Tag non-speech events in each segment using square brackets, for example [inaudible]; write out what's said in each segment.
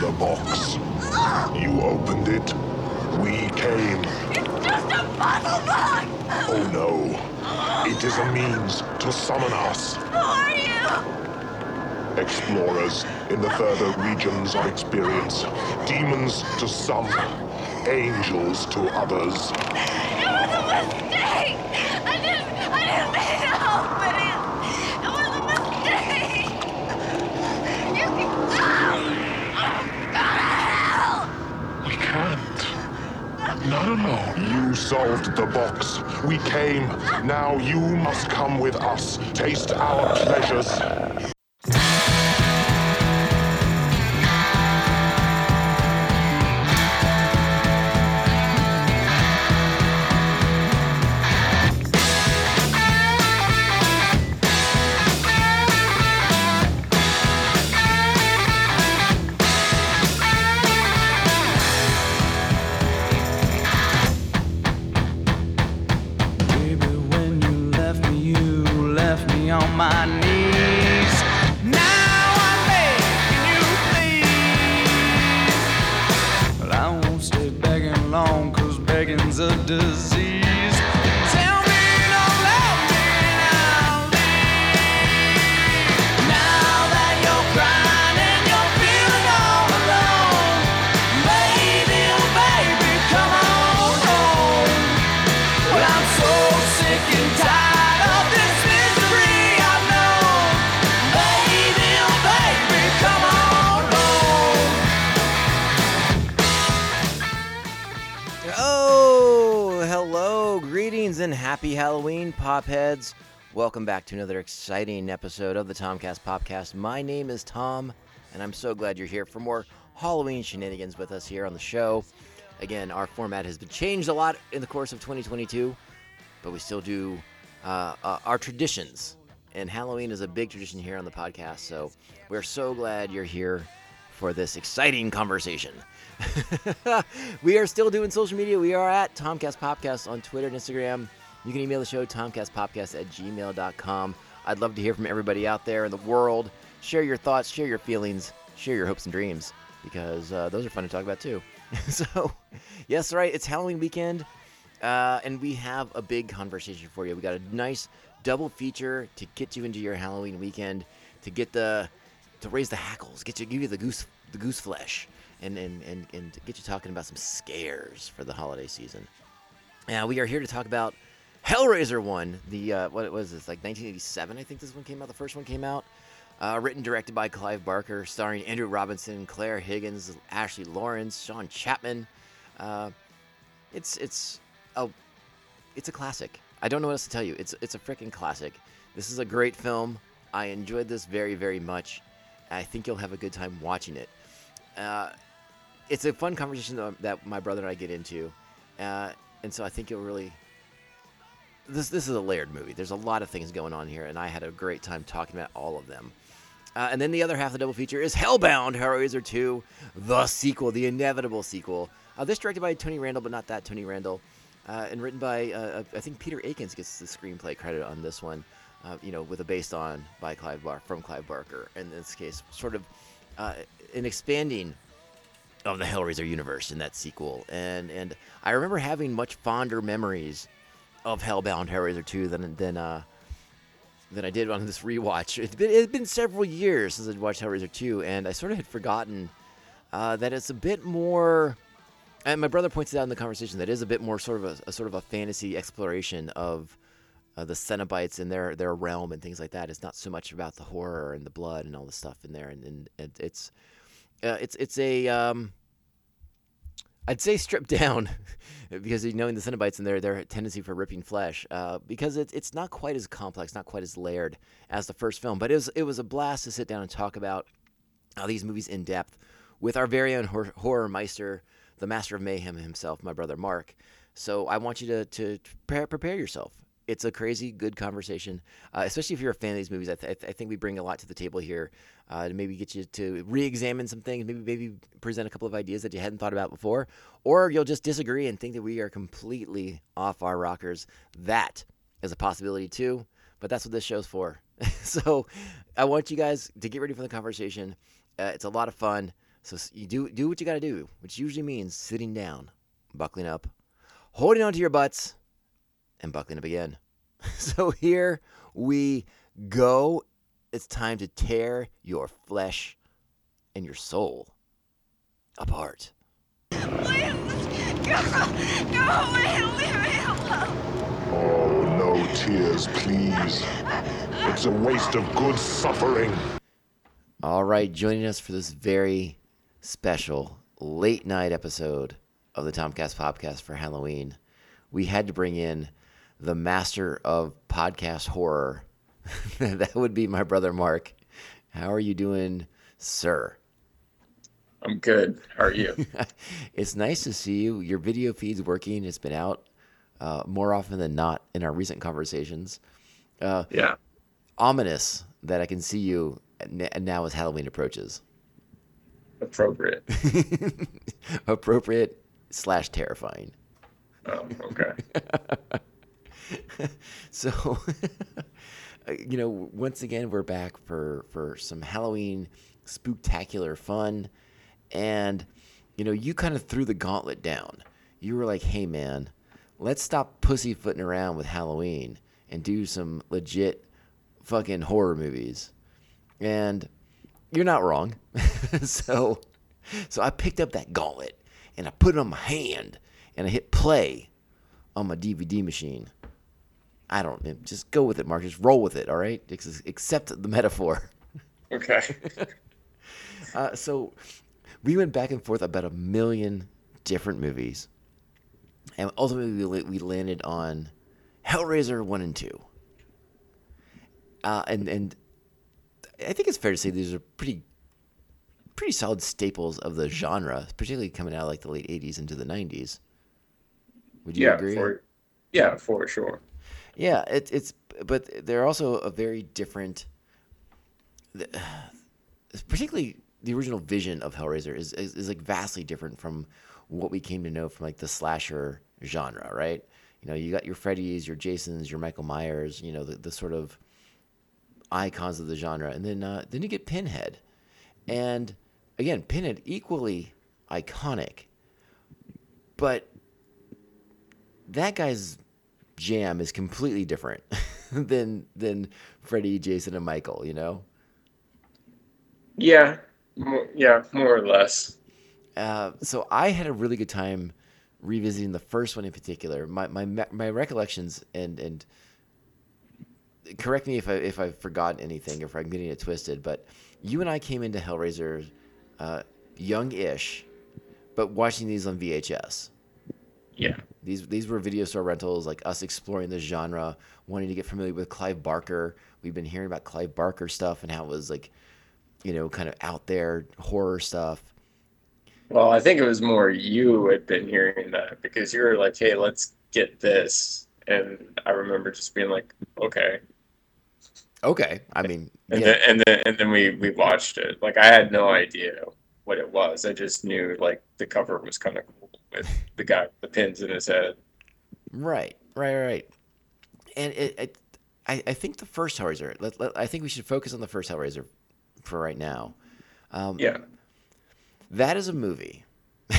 The box. You opened it. We came. It's just a puzzle box! Oh no. It is a means to summon us. Who are you? Explorers in the further regions of experience. Demons to some. Angels to others. It was a mistake! I didn't, I didn't mean to open it! It was a mistake! You can... Ah! Go to hell! We You solved the box. We came. Now you must come with us. Taste our pleasures. Welcome back to another exciting episode of the Tomcast Popcast. My name is Tom, and I'm so glad you're here for more Halloween shenanigans with us here on the show. Again, our format has been changed a lot in the course of 2022, but we still do uh, uh, our traditions. And Halloween is a big tradition here on the podcast, so we're so glad you're here for this exciting conversation. [laughs] we are still doing social media. We are at Tomcast Popcast on Twitter and Instagram. You can email the show, tomcastpopcast at gmail.com. I'd love to hear from everybody out there in the world. Share your thoughts, share your feelings, share your hopes and dreams, because uh, those are fun to talk about too. [laughs] so, yes, right, it's Halloween weekend, uh, and we have a big conversation for you. We got a nice double feature to get you into your Halloween weekend, to get the to raise the hackles, get you give you the goose the goose flesh, and and and, and get you talking about some scares for the holiday season. Now we are here to talk about Hellraiser one, the uh, what was this like 1987? I think this one came out. The first one came out. Uh, written directed by Clive Barker, starring Andrew Robinson, Clare Higgins, Ashley Lawrence, Sean Chapman. Uh, it's it's a it's a classic. I don't know what else to tell you. It's it's a freaking classic. This is a great film. I enjoyed this very very much. I think you'll have a good time watching it. Uh, it's a fun conversation that, that my brother and I get into, uh, and so I think you'll really. This this is a layered movie. There's a lot of things going on here, and I had a great time talking about all of them. Uh, and then the other half of the double feature is Hellbound Hellraiser 2, the sequel, the inevitable sequel. Uh, this directed by Tony Randall, but not that Tony Randall, uh, and written by uh, I think Peter Atkins gets the screenplay credit on this one. Uh, you know, with a based on by Clive Bar from Clive Barker. In this case, sort of uh, an expanding of the Hellraiser universe in that sequel. And and I remember having much fonder memories of Hellbound Hellraiser 2 than than uh, than I did on this rewatch. It's been, it's been several years since I watched Hellraiser 2, and I sort of had forgotten uh, that it's a bit more. And my brother points it out in the conversation that it is a bit more sort of a, a sort of a fantasy exploration of uh, the Cenobites and their their realm and things like that. It's not so much about the horror and the blood and all the stuff in there, and, and, and it's uh, it's it's a um, I'd say stripped [laughs] down because you knowing the Cenobites and their their tendency for ripping flesh, uh, because it's it's not quite as complex, not quite as layered as the first film. But it was it was a blast to sit down and talk about these movies in depth with our very own hor- horror meister, the master of mayhem himself, my brother Mark. So I want you to to prepare, prepare yourself. It's a crazy good conversation, uh, especially if you're a fan of these movies. I th- I think we bring a lot to the table here uh, to maybe get you to re-examine some things, maybe maybe present a couple of ideas that you hadn't thought about before, or you'll just disagree and think that we are completely off our rockers. That is a possibility too, but that's what this show's for. [laughs] so I want you guys to get ready for the conversation. Uh, it's a lot of fun. So you do do what you got to do, which usually means sitting down, buckling up, holding onto your butts, and buckling up again. [laughs] So here we go. It's time to tear your flesh and your soul apart. Please, go, go away leave me alone. Oh, no tears, please. It's a waste of good suffering. All right, joining us for this very special late night episode of the Tomcast Podcast for Halloween, we had to bring in the master of podcast horror. [laughs] that would be my brother Mark. How are you doing, sir? I'm good. How are you? [laughs] it's nice to see you. Your video feed's working. It's been out uh, more often than not in our recent conversations. yeah. Ominous that I can see you now as Halloween approaches. Appropriate. [laughs] Appropriate slash terrifying. Oh, okay. So, Uh, you know, once again, we're back for for some Halloween spooktacular fun, and you know, you kind of threw the gauntlet down. You were like, "Hey, man, let's stop pussyfooting around with Halloween and do some legit fucking horror movies." And you're not wrong. [laughs] so, so I picked up that gauntlet and I put it on my hand and I hit play on my DVD machine. I don't just go with it, Mark. Just roll with it, all right? Ex- Accept the metaphor. [laughs] Okay. [laughs] Uh, so we went back and forth about a million different movies, and ultimately we, we landed on Hellraiser one and two. Uh, and and I think it's fair to say these are pretty pretty solid staples of the genre, particularly coming out of like the late '80s into the '90s. Would you yeah. agree? For, yeah, for sure. Yeah, it, it's but they're also a very different. [sighs] Particularly, the original vision of Hellraiser is, is is like vastly different from what we came to know from like the slasher genre, right? You know, you got your Freddy's, your Jasons, your Michael Myers, you know, the, the sort of icons of the genre, and then uh, then you get Pinhead, and again, Pinhead equally iconic, but that guy's jam is completely different [laughs] than than Freddy, Jason, and Michael. You know, Yeah. More, yeah, more or less. uh, so I had a really good time revisiting the first one in particular. My my my recollections and and correct me if I if I've forgotten anything or if I'm getting it twisted, but you and I came into Hellraiser uh, young-ish, but watching these on VHS. Yeah. These these were video store rentals, like us exploring the genre, wanting to get familiar with Clive Barker. We've been hearing about Clive Barker stuff and how it was like, you know, kind of out there horror stuff. Well, I think it was more you had been hearing that because you were like, "Hey, let's get this," and I remember just being like, "Okay," Okay, I mean, and yeah, then and then and then we we watched it. Like I had no idea what it was. I just knew like the cover was kind of cool with the guy with the pins in his head. right, right, right. And it, it I, I think the first Hellraiser. Let, let, I think we should focus on the first Hellraiser for right now. Um, Yeah, that is a movie. [laughs]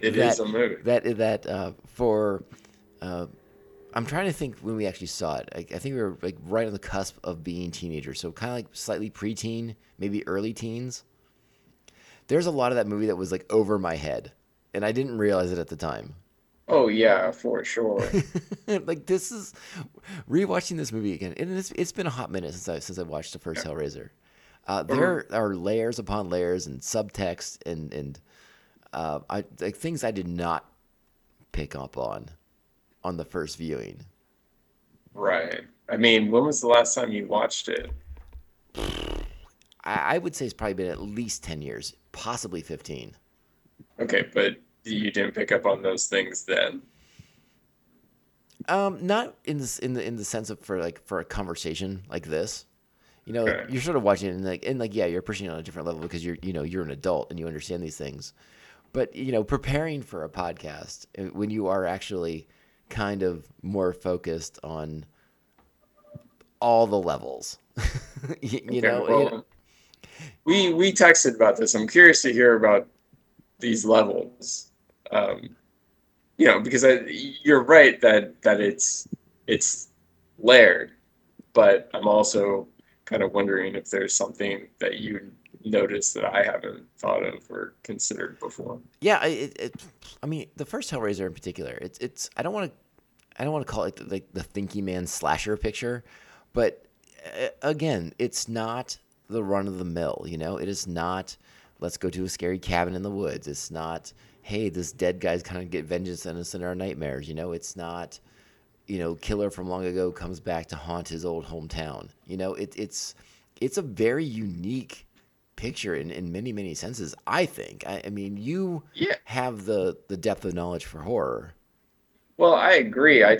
it is that- a movie. that that uh, for uh, I'm trying to think when we actually saw it. I, I think we were like right on the cusp of being teenagers, so kind of like slightly preteen, maybe early teens. There's a lot of that movie that was like over my head, and I didn't realize it at the time. Oh yeah, for sure. [laughs] like this is rewatching this movie again, and it's, it's been a hot minute since I since I watched the first Hellraiser. Uh, there are layers upon layers and subtext and and uh, I like things I did not pick up on on the first viewing. Right. I mean, when was the last time you watched it? I, I would say it's probably been at least ten years, possibly fifteen. Okay, but you didn't pick up on those things then. Um, not in this in the in the sense of for like for a conversation like this. You know, Okay. you're sort of watching it and like and like yeah, you're pushing it on a different level because you're you know you're an adult and you understand these things. But you know, preparing for a podcast uh, when you are actually kind of more focused on all the levels. [laughs] you, Okay, know, you know- we we texted about this. I'm curious to hear about these levels. Um, you know, because I, you're right that that it's it's layered, but I'm also kind of wondering if there's something that you notice that I haven't thought of or considered before. Yeah, I- it, it, I mean, the first Hellraiser in particular, it's it's I don't want to I don't want to call it the, like the thinky man slasher picture, but uh, again, it's not the run of the mill. You know, it is not. Let's go to a scary cabin in the woods. It's not. Hey, this dead guy's kind of get vengeance on us in our nightmares. You know, it's not. You know, killer from long ago comes back to haunt his old hometown. You know, it, it's it's a very unique picture in, in many many senses. I think. I, I mean, you Yeah. have the the depth of knowledge for horror. Well, I agree. I,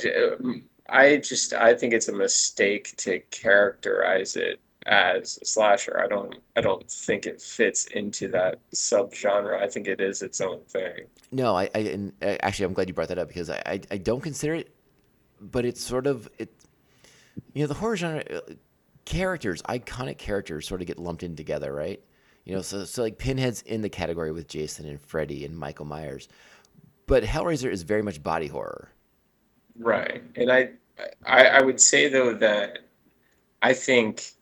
I just I think it's a mistake to characterize it as a slasher. I don't I don't think it fits into that subgenre. I think it is its own thing. No, I, I and actually I'm glad you brought that up because I, I, I don't consider it, but it's sort of it. You know, the horror genre uh, characters, iconic characters, sort of get lumped in together, right? You know, so so like Pinhead's in the category with Jason and Freddy and Michael Myers, but Hellraiser is very much body horror. Right. And I I, I would say though that I think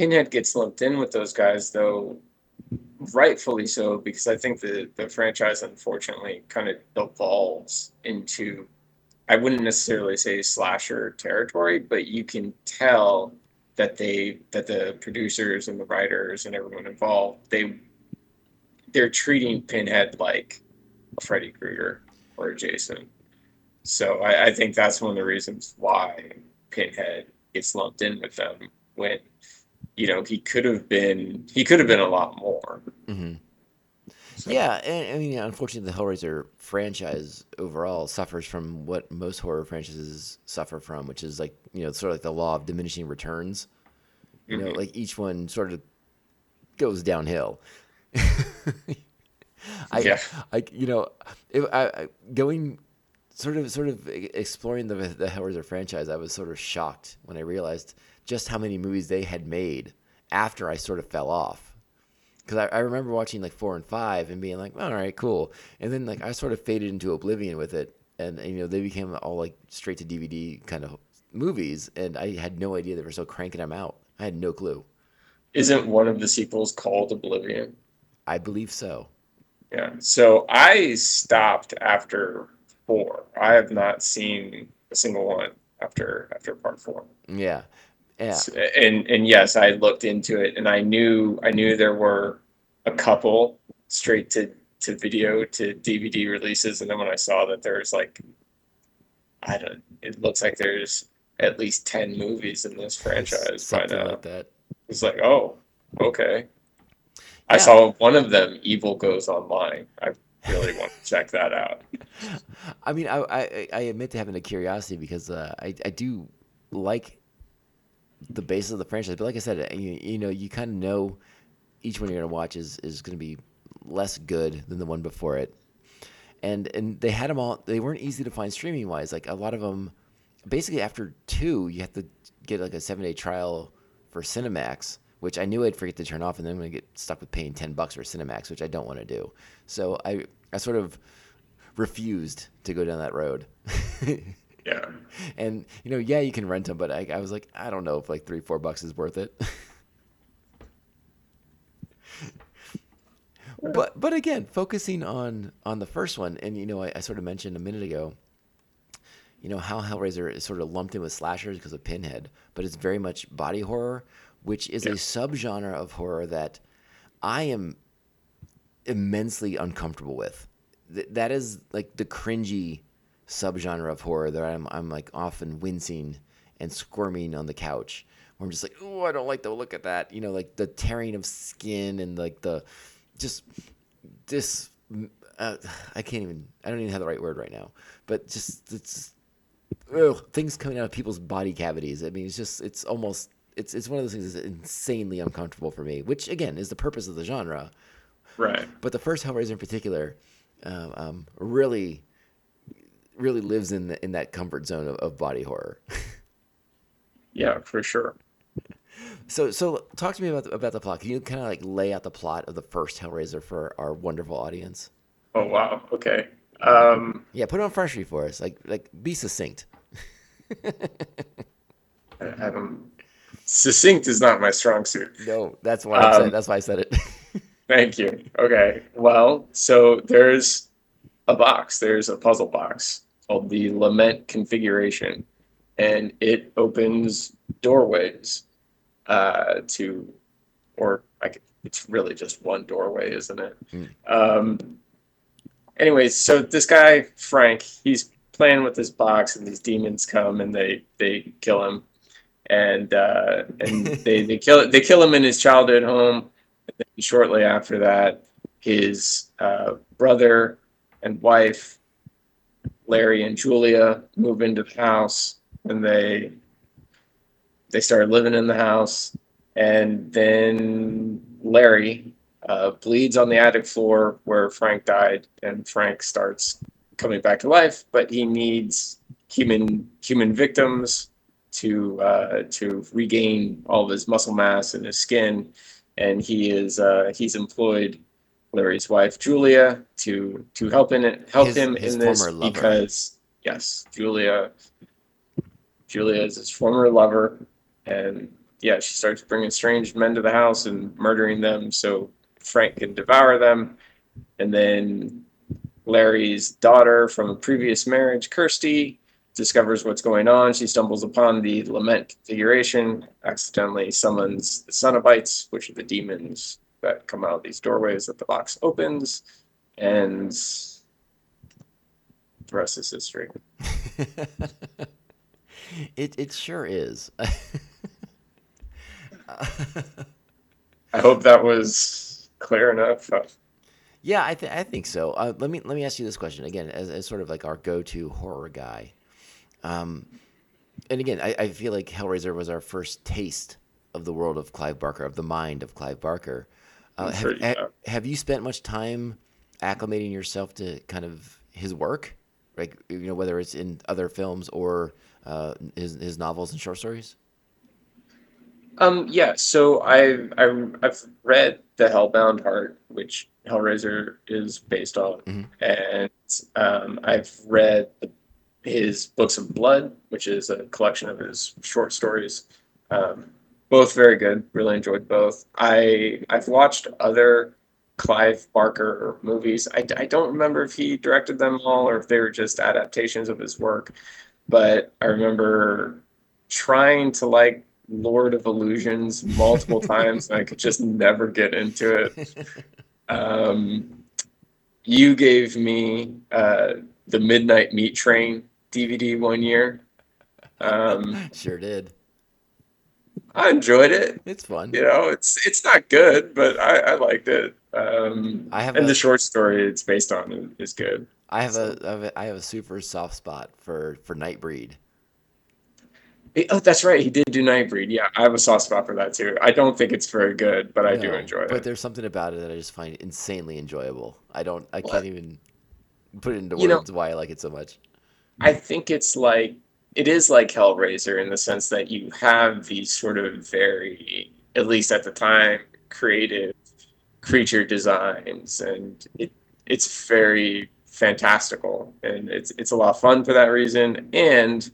Pinhead gets lumped in with those guys though rightfully so because I think the the franchise unfortunately kind of evolves into I wouldn't necessarily say slasher territory, but you can tell that they that the producers and the writers and everyone involved they they're treating Pinhead like a Freddy Krueger or a Jason. So I, I think that's one of the reasons why Pinhead gets lumped in with them when you know he could have been he could have been a lot more. hmm So- Yeah, and I mean, unfortunately, the Hellraiser franchise overall suffers from what most horror franchises suffer from, which is like you know, sort of like the law of diminishing returns. You know, Mhm. like each one sort of goes downhill. [laughs] I, Yeah. I, you know, if I, I going sort of, sort of exploring the the Hellraiser franchise, I was sort of shocked when I realized just how many movies they had made after I sort of fell off because I, I remember watching like four and five and being like, all right, cool. And then like I sort of faded into oblivion with it, and you know they became all like straight to DVD kind of movies, and I had no idea they were still cranking them out. I had no clue. Isn't one of the sequels called Oblivion? I believe so. Yeah. So I stopped after four. I have not seen a single one after after part four. Yeah, yeah, And and yes, I looked into it and I knew I knew there were a couple straight to to video to DVD releases, and then when I saw that there's like I don't it looks like there's at least ten movies in this franchise by something now. like that. It's like, oh, okay. I saw one of them, Evil Goes Online. I really want to [laughs] check that out. I mean, I, I I admit to having a curiosity because uh, I I do like the basis of the franchise, but like I said, uh, you, you know, you kind of know each one you're gonna watch is is gonna be less good than the one before it, and and they had them all. They weren't easy to find streaming wise. Like a lot of them, basically after two, you have to get like a seven day trial for Cinemax. Which I knew I'd forget to turn off, and then I'm gonna get stuck with paying ten bucks for Cinemax, which I don't want to do. So I, I sort of refused to go down that road. [laughs] Yeah. and you know, yeah, you can rent them, but I, I was like, I don't know if like three, four bucks is worth it. [laughs] but but again, focusing on on the first one, and you know, I, I sort of mentioned a minute ago, you know, how Hellraiser is sort of lumped in with slashers because of Pinhead, but it's very much body horror, which is a subgenre of horror that I am immensely uncomfortable with. Th- that is like the cringy subgenre of horror that I'm I'm like often wincing and squirming on the couch. Where I'm just like, oh, I don't like the look at that. You know, like the tearing of skin and like the just this. Uh, I can't even. I don't even have the right word right now. But just it's ugh, things coming out of people's body cavities. I mean, it's just it's almost it's it's one of those things that's insanely uncomfortable for me. Which again is the purpose of the genre. Right. But the first Hellraiser in particular, um, um, really, really lives in the, in that comfort zone of, of body horror. [laughs] Yeah, for sure. So, so talk to me about the, about the plot. Can you kind of like lay out the plot of the first Hellraiser for our wonderful audience? Oh wow. Okay. Um, Yeah, put it on Freshly for us. Like, like be succinct. I'm, [laughs] succinct is not my strong suit. No, that's why I said. Um, That's why I said it. [laughs] Thank you. Okay. Well, so there's a box. There's a puzzle box called the Lament Configuration, and it opens doorways uh, to, or like it's really just one doorway, isn't it? Mm. Um, anyways, so this guy Frank, he's playing with this box, and these demons come and they they kill him, and uh, and [laughs] they they kill they kill him in his childhood home. And then shortly after that, his uh, brother and wife, Larry and Julia, move into the house, and they they started living in the house, and then Larry uh, bleeds on the attic floor where Frank died, and Frank starts coming back to life, but he needs human human victims to uh, to regain all of his muscle mass and his skin, and he is uh, he's employed Larry's wife Julia to to help in it help His- him his in this lover. because yes, Julia Julia is his former lover, and yeah, she starts bringing strange men to the house and murdering them so Frank can devour them, and then Larry's daughter from a previous marriage, Kirsty, discovers what's going on. She stumbles upon the lament configuration, accidentally summons the Cenobites, which are the demons that come out of these doorways that the box opens, and the rest is history. [laughs] it it sure is. [laughs] I hope that was clear enough. Yeah, I th- I think so. Uh, let me let me ask you this question again, as, as sort of like our go-to horror guy. Um, and again, I, I feel like Hellraiser was our first taste of the world of Clive Barker, of the mind of Clive Barker. Uh, I'm have, you have. you spent much time acclimating yourself to kind of his work, like you know, whether it's in other films or uh, his his novels and short stories? Um, yeah, so I've, I've, I've read The Hellbound Heart, which Hellraiser is based on, Mhm. and um, I've read the, his Books of Blood, which is a collection of his short stories. Um, both very good. Really enjoyed both. I I've watched other Clive Barker movies. I, I don't remember if he directed them all or if they were just adaptations of his work, but I remember trying to like Lord of Illusions multiple [laughs] times and I could just never get into it. [laughs] Um, you gave me uh, the Midnight Meat Train DVD one year. Um, [laughs] Sure did. I enjoyed it. It's fun. You know, it's it's not good, but I, I liked it. Um, I have and a- the short story it's based on is good. I have a, I have a I have a super soft spot for for Nightbreed. Oh, that's right. He did do Nightbreed. Yeah, I have a soft spot for that too. I don't think it's very good, but I do No, enjoy But it. there's something about it that I just find insanely enjoyable. I don't I can't even put it into You know- words why I like it so much. I think it's like it is like Hellraiser in the sense that you have these sort of very, at least at the time, creative creature designs, and it it's very fantastical, and it's it's a lot of fun for that reason. And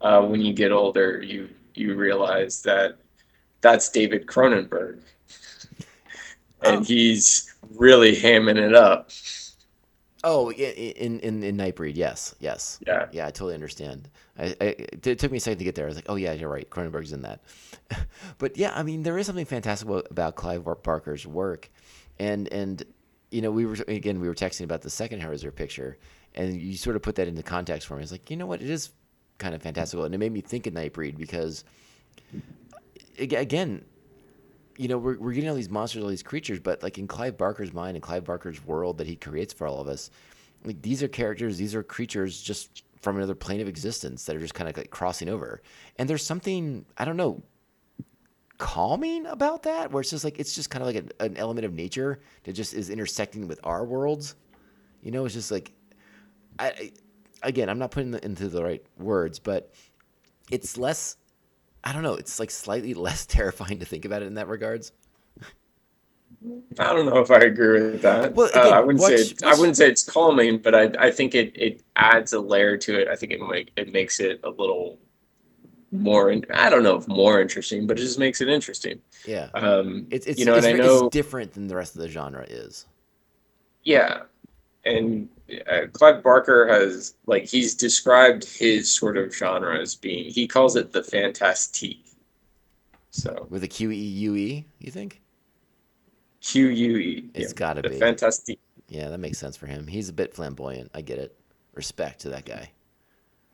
uh, when you get older, you you realize that that's David Cronenberg, [laughs] and Oh. he's really hamming it up. Oh, in in in Nightbreed, yes, yes, Yeah. yeah, I totally understand. I, I it took me a second to get there. I was like, oh yeah, you're right, Cronenberg's in that. [laughs] but yeah, I mean, there is something fantastic about- about Clive Barker's work, and and you know, we were again we were texting about the second Hellraiser picture, and you sort of put that into context for me. It's like, you know what, it is kind of fantastical, and it made me think of Nightbreed because again, you know, we're, we're getting all these monsters, all these creatures, but like in Clive Barker's mind and Clive Barker's world that he creates for all of us, like these are characters, these are creatures just from another plane of existence that are just kind of like crossing over. And there's something, I don't know, calming about that, where it's just like, it's just kind of like an, an element of nature that just is intersecting with our worlds. You know, it's just like, I, again, I'm not putting it into the right words, but it's less. I don't know. It's like slightly [laughs] less terrifying to think about it in that regards. I don't know if I agree with that. Well, Uh, I wouldn't say it, I wouldn't say it's calming, but I, I think it, it adds a layer to it. I think it make, it makes it a little more. In, I don't know if more interesting, but it just makes it interesting. Yeah, Um, it's it's you know, it's, and I know it's different than the rest of the genre is. Yeah, and uh, Clive Barker has like he's described his sort of genre as being he calls it the fantastique. So With a Q E U E, you think? Q U E. It's yeah, gotta be. fantastic. Yeah, that makes sense for him. He's a bit flamboyant. I get it. Respect to that guy.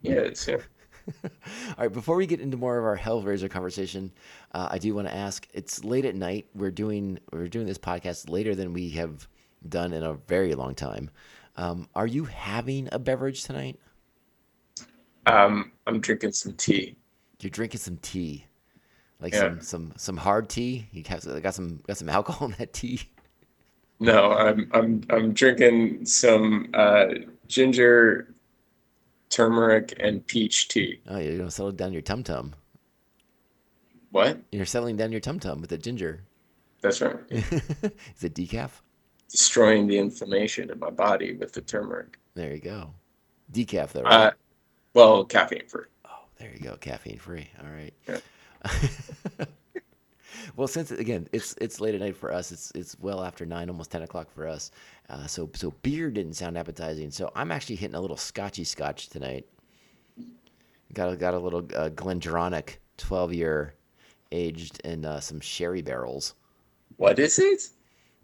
Yeah, it's, yeah. [laughs] All right, before we get into more of our Hellraiser conversation, uh, I do want to ask. It's late at night. We're doing we're doing this podcast later than we have done in a very long time. Um, are you having a beverage tonight? Um, I'm drinking some tea. You're drinking some tea, like Yeah. some some some hard tea. You have got some got some [laughs] alcohol in that tea. No, I'm I'm I'm drinking some uh, ginger, turmeric, and peach tea. Oh, you're gonna settle down your tum tum. What? You're settling down your tum tum with the ginger. That's right. [laughs] Is it decaf? Destroying the inflammation in my body with the turmeric. There you go. Decaf though. Right? Uh, well, caffeine free. Oh, there you go, caffeine free. All right. Yeah. [laughs] well, since again it's it's late at night for us, it's it's well after nine, almost ten o'clock for us. Uh, so so beer didn't sound appetizing. So I'm actually hitting a little Scotchy Scotch tonight. Got a, got a little uh, Glendronach, twelve year aged in uh, some sherry barrels. What is it?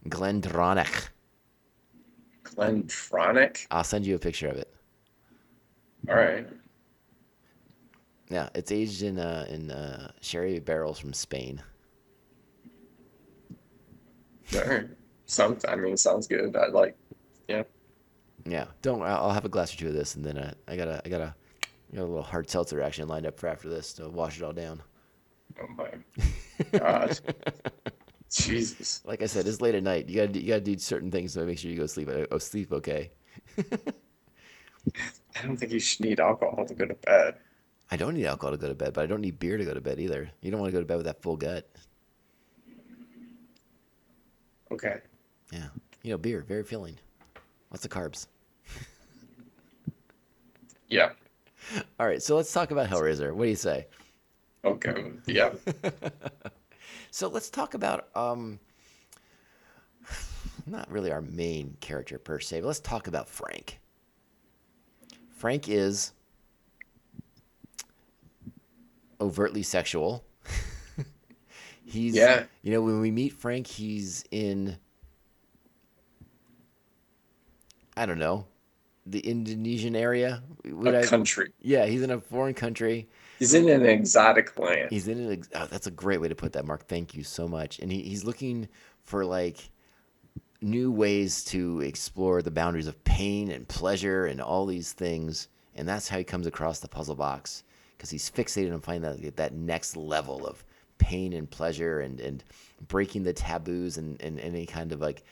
Glendronach. Glentronic. I'll send you a picture of it. All right. Yeah, it's aged in uh, in uh, sherry barrels from Spain. Sounds. I mean, sounds good. I like. Yeah. Yeah, don't. I'll I'll have a glass or two of this, and then uh, I gotta, I gotta, I got a little hard seltzer action lined up for after this to wash it all down. Oh my God. [laughs] Jesus. Like I said, it's late at night. You gotta, do- you gotta do certain things to make sure you go sleep. Oh, sleep okay. [laughs] I don't think you should need alcohol to go to bed. I don't need alcohol to go to bed, but I don't need beer to go to bed either. You don't want to go to bed with that full gut. Okay. Yeah, you know, beer very filling. Lots of carbs. [laughs] Yeah. All right, so let's talk about Hellraiser. What do you say? Okay. Yeah. [laughs] So let's talk about um, not really our main character per se, but let's talk about Frank. Frank is overtly sexual. [laughs] he's Yeah. you know when we meet Frank, he's in I don't know the Indonesian area. Would A I- country. yeah, he's in a foreign country. He's in an exotic land. He's in an. Ex- oh, that's a great way to put that, Mark. Thank you so much. And he, he's looking for like new ways to explore the boundaries of pain and pleasure and all these things. And that's how he comes across the puzzle box because he's fixated on finding that that next level of pain and pleasure and and breaking the taboos and, and any kind of like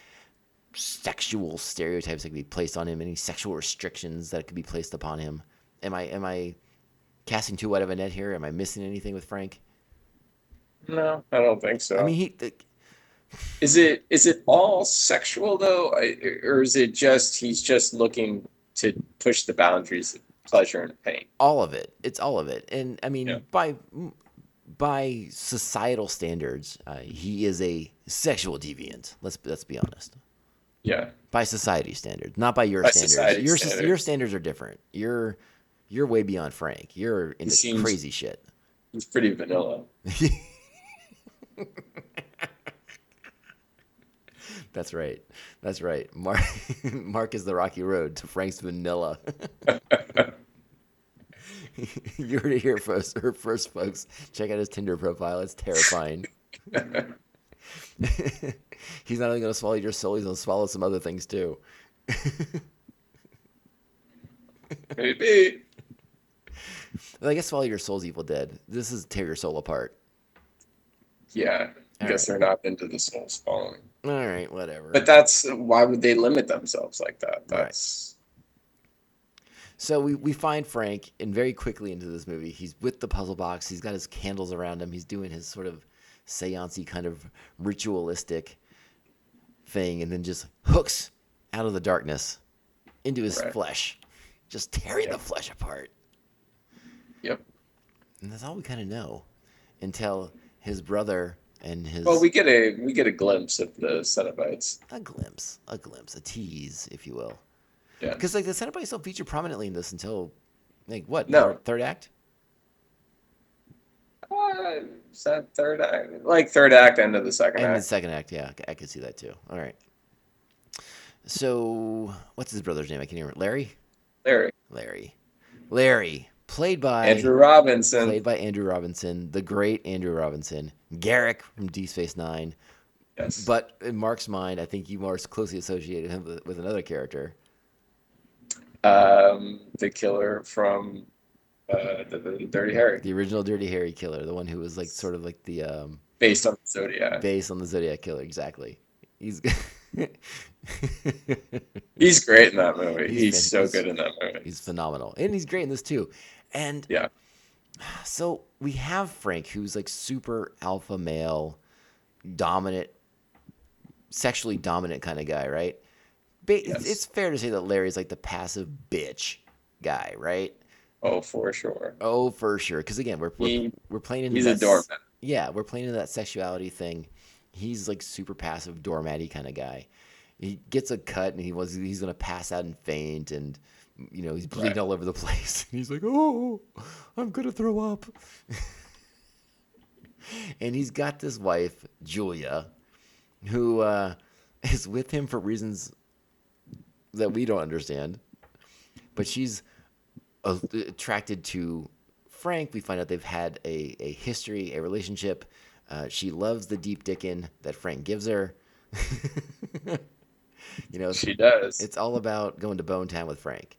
sexual stereotypes that could be placed on him, any sexual restrictions that could be placed upon him. Am I am I casting too wide of a net here? Am I missing anything with Frank? No, I don't think so. I mean, he the, is it is it all sexual though, I, or is it just he's just looking to push the boundaries pleasure and pain? all of it. It's all of it. And I mean, Yeah. by by societal standards, uh, he is a sexual deviant. Let's let's be honest. Yeah. By society standards, not by your By standards. Your s- your standards. standards are different. You're you're way beyond Frank. You're into seems- crazy shit. He's pretty vanilla. [laughs] That's right. That's right. Mark [laughs] Mark is the rocky road to Frank's vanilla. [laughs] [laughs] you heard it here first, her first, folks. Check out his Tinder profile. It's terrifying. [laughs] he's not only going to swallow your soul; he's going to swallow some other things too. [laughs] Maybe. I guess swallow your soul's Evil Dead. This is tear your soul apart. Yeah. I All guess they're not into the soul swallowing. All right, whatever. But that's why would they limit themselves like that? Right. So we, we find Frank, and very quickly into this movie, he's with the puzzle box. He's got his candles around him. He's doing his sort of seancey kind of ritualistic thing, and then just hooks out of the darkness into his Right. flesh, just tearing the flesh apart. Yep. And that's all we kind of know until his brother and his Well, we get a we get a glimpse of the Cenobites. a glimpse, a glimpse, a tease, if you will. Yeah. Because like the Cenobites don't feature prominently in this until like what? No. third, third act. Uh, is that third act? Like third act, end of the second the act. second act, yeah, I could see that too. All right. So what's his brother's name? I can't remember. Larry. There, Larry. Larry, played by Andrew Robinson. played by Andrew Robinson, the great Andrew Robinson. Garak from Deep Space Nine. Yes. But in Mark's mind, I think you more closely associated him with, with another character. Um, the killer from uh, the, the Dirty Harry, The original Dirty Harry killer, the one who was like sort of like the um, based on Zodiac. base on the Zodiac killer, exactly. He's [laughs] He's great in that movie. He's He's, so good in that movie. he's phenomenal, and he's great in this too. And Yeah. so we have Frank, who's like super alpha male, dominant, sexually dominant kind of guy, right? Ba- it's, Yes. it's fair to say that Larry's like the passive bitch guy, right? Oh, for sure. Oh, for sure. Because again, we're we're, He- we're playing into He's a that s- doormat. Yeah, we're playing into that sexuality thing. He's like super passive, doormatty kind of guy. He gets a cut and he was he's gonna pass out and faint and you know he's bleeding Right. all over the [laughs] place. And he's like, "Oh, I'm gonna throw up." [laughs] and he's got this wife, Julia, who uh, is with him for reasons that we don't understand. But she's uh, attracted to Frank. We find out they've had a, a history, a relationship. Uh, she loves the deep dickin that Frank gives her. [laughs] you know, She does. it's all about going to Bone Town with Frank.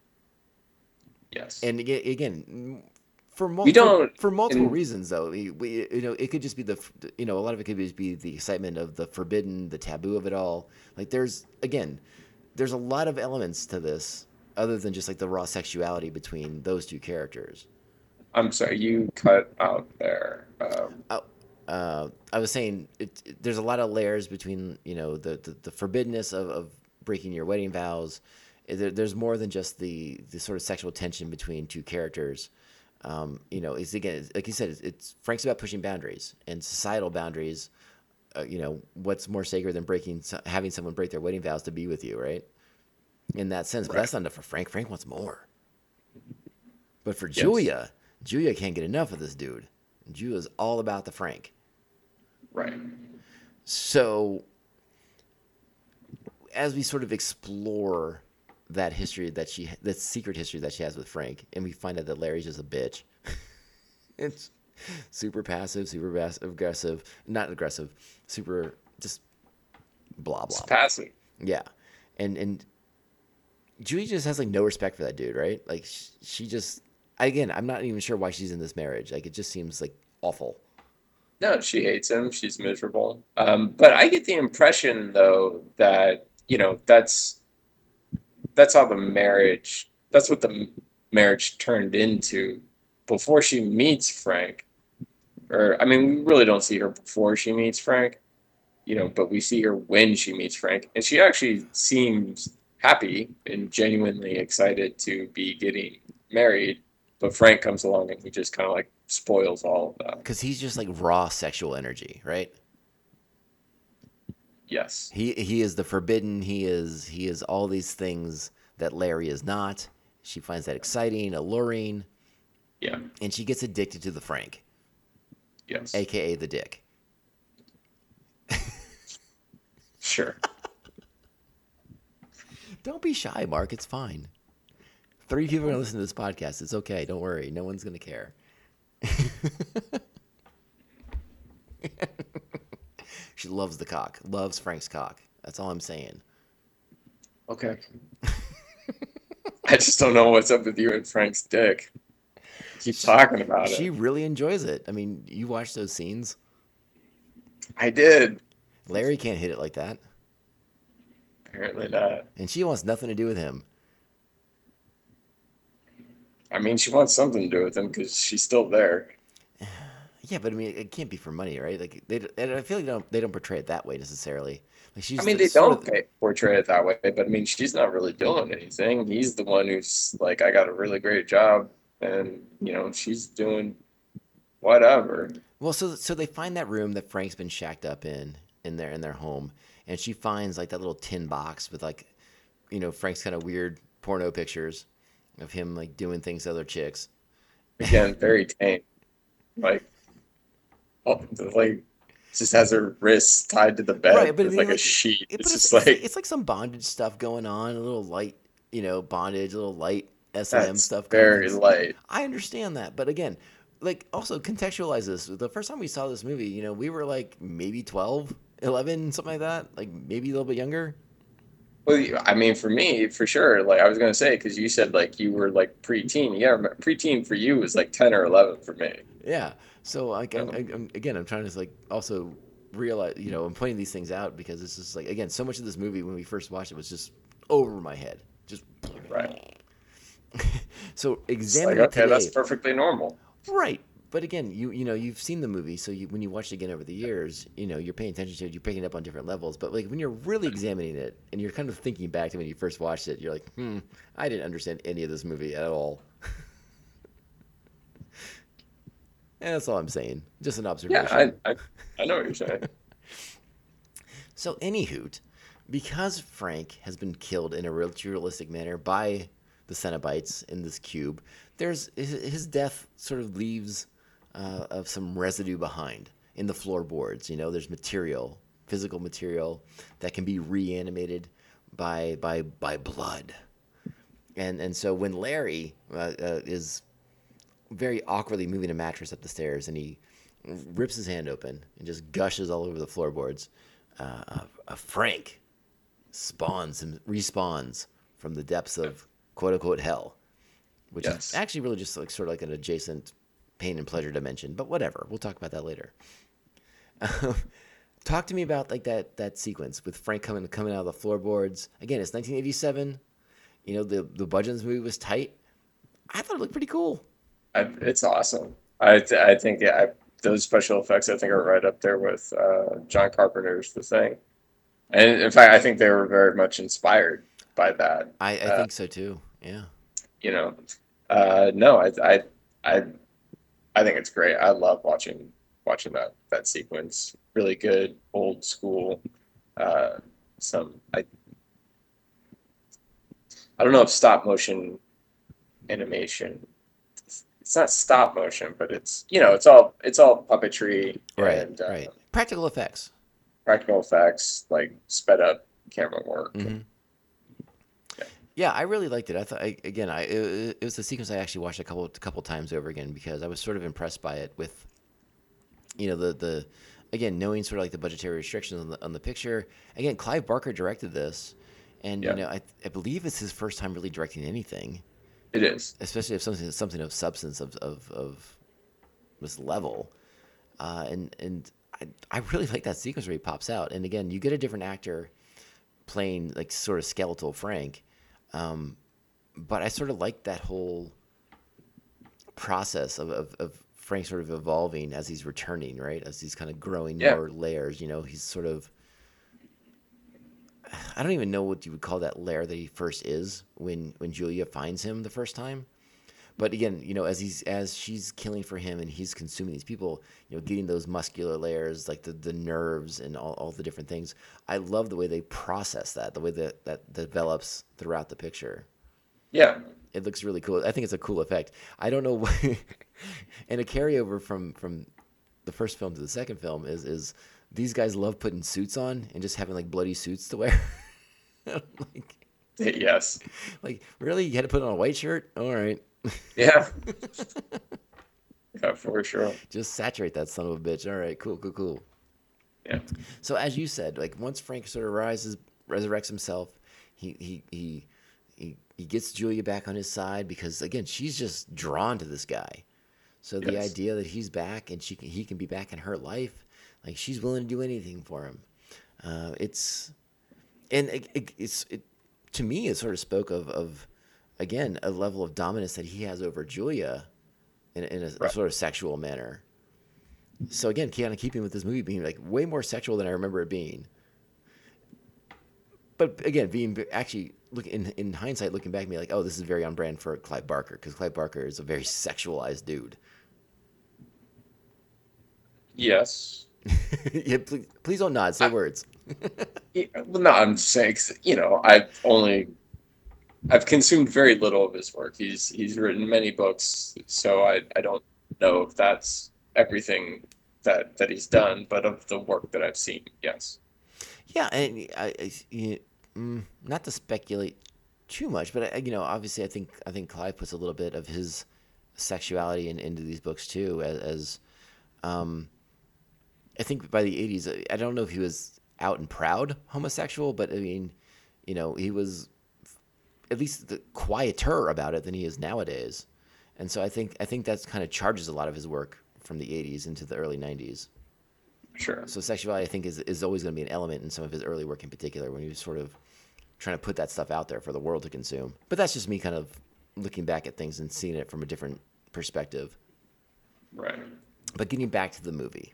yes. And again, for mul- We don't- for, for multiple and- reasons though. We, we, you know, it could just be the you know a lot of it could just be the excitement of the forbidden, the taboo of it all. Like there's again, there's a lot of elements to this other than just like the raw sexuality between those two characters. I'm sorry, you cut out there. Um, uh, I was saying it, it- there's a lot of layers between you know the the, the forbiddenness of, of breaking your wedding vows. There, there's more than just the the sort of sexual tension between two characters. Um, you know, it's again like you said, it's, it's Frank's about pushing boundaries and societal boundaries. Uh, you know, what's more sacred than breaking having someone break their wedding vows to be with you, right? In that sense, but that's not enough for Frank. Frank wants more. But for Julia, Julia can't get enough of this dude. Julia's all about the Frank. right. So, as we sort of explore that history that she, that secret history that she has with Frank, and we find out that Larry's just a bitch. [laughs] it's super passive, super aggressive, not aggressive, super just blah It's blah. passive. Yeah, and and Julie just has like no respect for that dude, right? Like sh- she just, again, I'm not even sure why she's in this marriage. Like it just seems like awful. No, she hates him. She's miserable. Um, but I get the impression, though, that you know that's that's how the marriage. That's what the marriage turned into before she meets Frank. Or I mean, we really don't see her before she meets Frank, you know, but we see her when she meets Frank, and she actually seems happy and genuinely excited to be getting married. But Frank comes along and he just kind of like spoils all of that. Because he's just like raw sexual energy, right? Yes. He he is the forbidden. He is he is all these things that Larry is not. She finds that exciting, alluring, Yeah. and she gets addicted to the Frank, Yes. aka the Dick. Sure. [laughs] Don't be shy, Mark. It's fine. Three people are gonna listen to this podcast. It's okay. Don't worry. No one's gonna care. [laughs] she loves the cock. Loves Frank's cock. That's all I'm saying. Okay. [laughs] I just don't know what's up with you and Frank's dick. Keep talking about She it. She really enjoys it. I mean, you watch those scenes. I did. Larry can't hit it like that, Apparently not. and she wants nothing to do with him. I mean, she wants something to do with him because she's still there. [sighs] Yeah, but I mean, it can't be for money, right? Like they, and I feel like they don't they don't portray it that way necessarily. Like she's I mean, the- they don't portray it that way, but I mean, she's not really doing anything. He's the one who's like, I got a really great job, and you know, she's doing whatever. Well, so so they find that room that Frank's been shacked up in in their in their home, and she finds like that little tin box with like, you know, Frank's kind of weird porno pictures of him like doing things to other chicks. Again, very tame. Like, oh, like just has her wrists tied to the bed Right, but I with mean, like a sheet. It- It's just it's, like it's like some bondage stuff going on, a little light, you know, bondage, a little light S and M that's stuff. very light. I understand that, but again, like also contextualize this. The first time we saw this movie, you know, we were like maybe 12, 11, something like that, like maybe a little bit younger. Well, I mean, for me, for sure. Like I was gonna say, because you said like you were like preteen. Yeah, preteen for you was like ten or eleven for me. Yeah. So like I'm, I'm, again, I'm trying to like also realize, you know, I'm pointing these things out because it's just like again, so much of this movie when we first watched it was just over my head, just Right. [laughs] so like examine it okay, today. that's perfectly normal. Right. But again, you you know you've seen the movie, so you, when you watch it again over the years, you know you're paying attention to it, you're picking it up on different levels. But like when you're really examining it and you're kind of thinking back to when you first watched it, you're like, hmm, I didn't understand any of this movie at all. and [laughs] that's all I'm saying. Just an observation. Yeah, I, I I know what you're saying. [laughs] So, anywho, because Frank has been killed in a real realistic manner by the Cenobites in this cube, there's his death sort of leaves uh, of some residue behind in the floorboards. You know, there's material, physical material that can be reanimated by by by blood. And and so when Larry uh, uh, is very awkwardly moving a mattress up the stairs and he rips his hand open and just gushes all over the floorboards. Uh, uh, Frank spawns and respawns from the depths of quote unquote hell, which Yes. is actually really just like sort of like an adjacent pain and pleasure dimension. But whatever, we'll talk about that later. [laughs] talk to me about like that that sequence with Frank coming coming out of the floorboards. Again, it's 1987. You know the the this movie was tight. I thought it looked pretty cool. I, it's awesome. I th- I think yeah, I, those special effects I think are right up there with uh, John Carpenter's The Thing, and in fact I think they were very much inspired by that. I, I Uh, think so too. Yeah. You know, uh, no, I I I I think it's great. I love watching watching that that sequence. Really good, old school. Uh, some I I don't know if stop motion animation. It's not stop motion, but it's you know it's all it's all puppetry Right. and uh, right. Practical effects. practical effects like sped up camera work. Mhm. Yeah. I really liked it. I thought I, again, I it, it was a sequence I actually watched a couple a couple times over again because I was sort of impressed by it with, you know, the the again knowing sort of like the budgetary restrictions on the on the picture. Again, Clive Barker directed this, and Yeah. you know I I believe it's his first time really directing anything, It is. especially if something something of substance of of, of this level, uh, and and I I really like that sequence where he pops out, and again you get a different actor playing like sort of skeletal Frank, um, but I sort of like that whole process of, of, of Frank sort of evolving as he's returning, right? As he's kind of growing Yeah. more layers, you know, he's sort of. I don't even know what you would call that lair that he first is when when Julia finds him the first time. But again, you know, as he's as she's killing for him and he's consuming these people, you know, getting those muscular layers, like the, the nerves and all, all the different things. I love the way they process that, the way that that develops throughout the picture. Yeah. It looks really cool. I think it's a cool effect. I don't know, [laughs] why- and a carryover from from the first film to the second film is is these guys love putting suits on and just having like bloody suits to wear. [laughs] like, Yes. like really, you had to put on a white shirt? All right. Yeah. [laughs] yeah, for sure. just saturate that son of a bitch. All right, cool, cool, cool. Yeah. So as you said, like once Frank sort of rises, resurrects himself, he he he he, he gets Julia back on his side because again, she's just drawn to this guy. So the Yes. idea that he's back and she can, he can be back in her life, like she's willing to do anything for him. Uh, it's and it, it, it's it to me it sort of spoke of of again a level of dominance that he has over Julia in, in a, Right. sort of sexual manner. So again, kind of keeping with this movie being like way more sexual than I remember it being. But again, being actually look in in hindsight, looking back, at me like, oh, this is very on brand for Clive Barker because Clive Barker is a very sexualized dude. Yes. [laughs] yeah, please, please don't nod. Say I- words. [laughs] Yeah, well, no, I'm just saying, you know, I've only, I've consumed very little of his work. He's he's written many books, so I I don't know if that's everything that that he's done, but of the work that I've seen, yes. Yeah, and I, I you- mm, not to speculate too much, but I, you know, obviously, I think I think Clive puts a little bit of his sexuality in, into these books too. As, as um, I think by the '80s, I don't know if he was out and proud homosexual, but I mean, you know, he was at least the quieter about it than he is nowadays. And so I think I think that's kind of charges a lot of his work from the '80s into the early '90s. Sure. So sexuality, I think, is, is always going to be an element in some of his early work, in particular, when he was sort of trying to put that stuff out there for the world to consume. But that's just me kind of looking back at things and seeing it from a different perspective. Right. But getting back to the movie,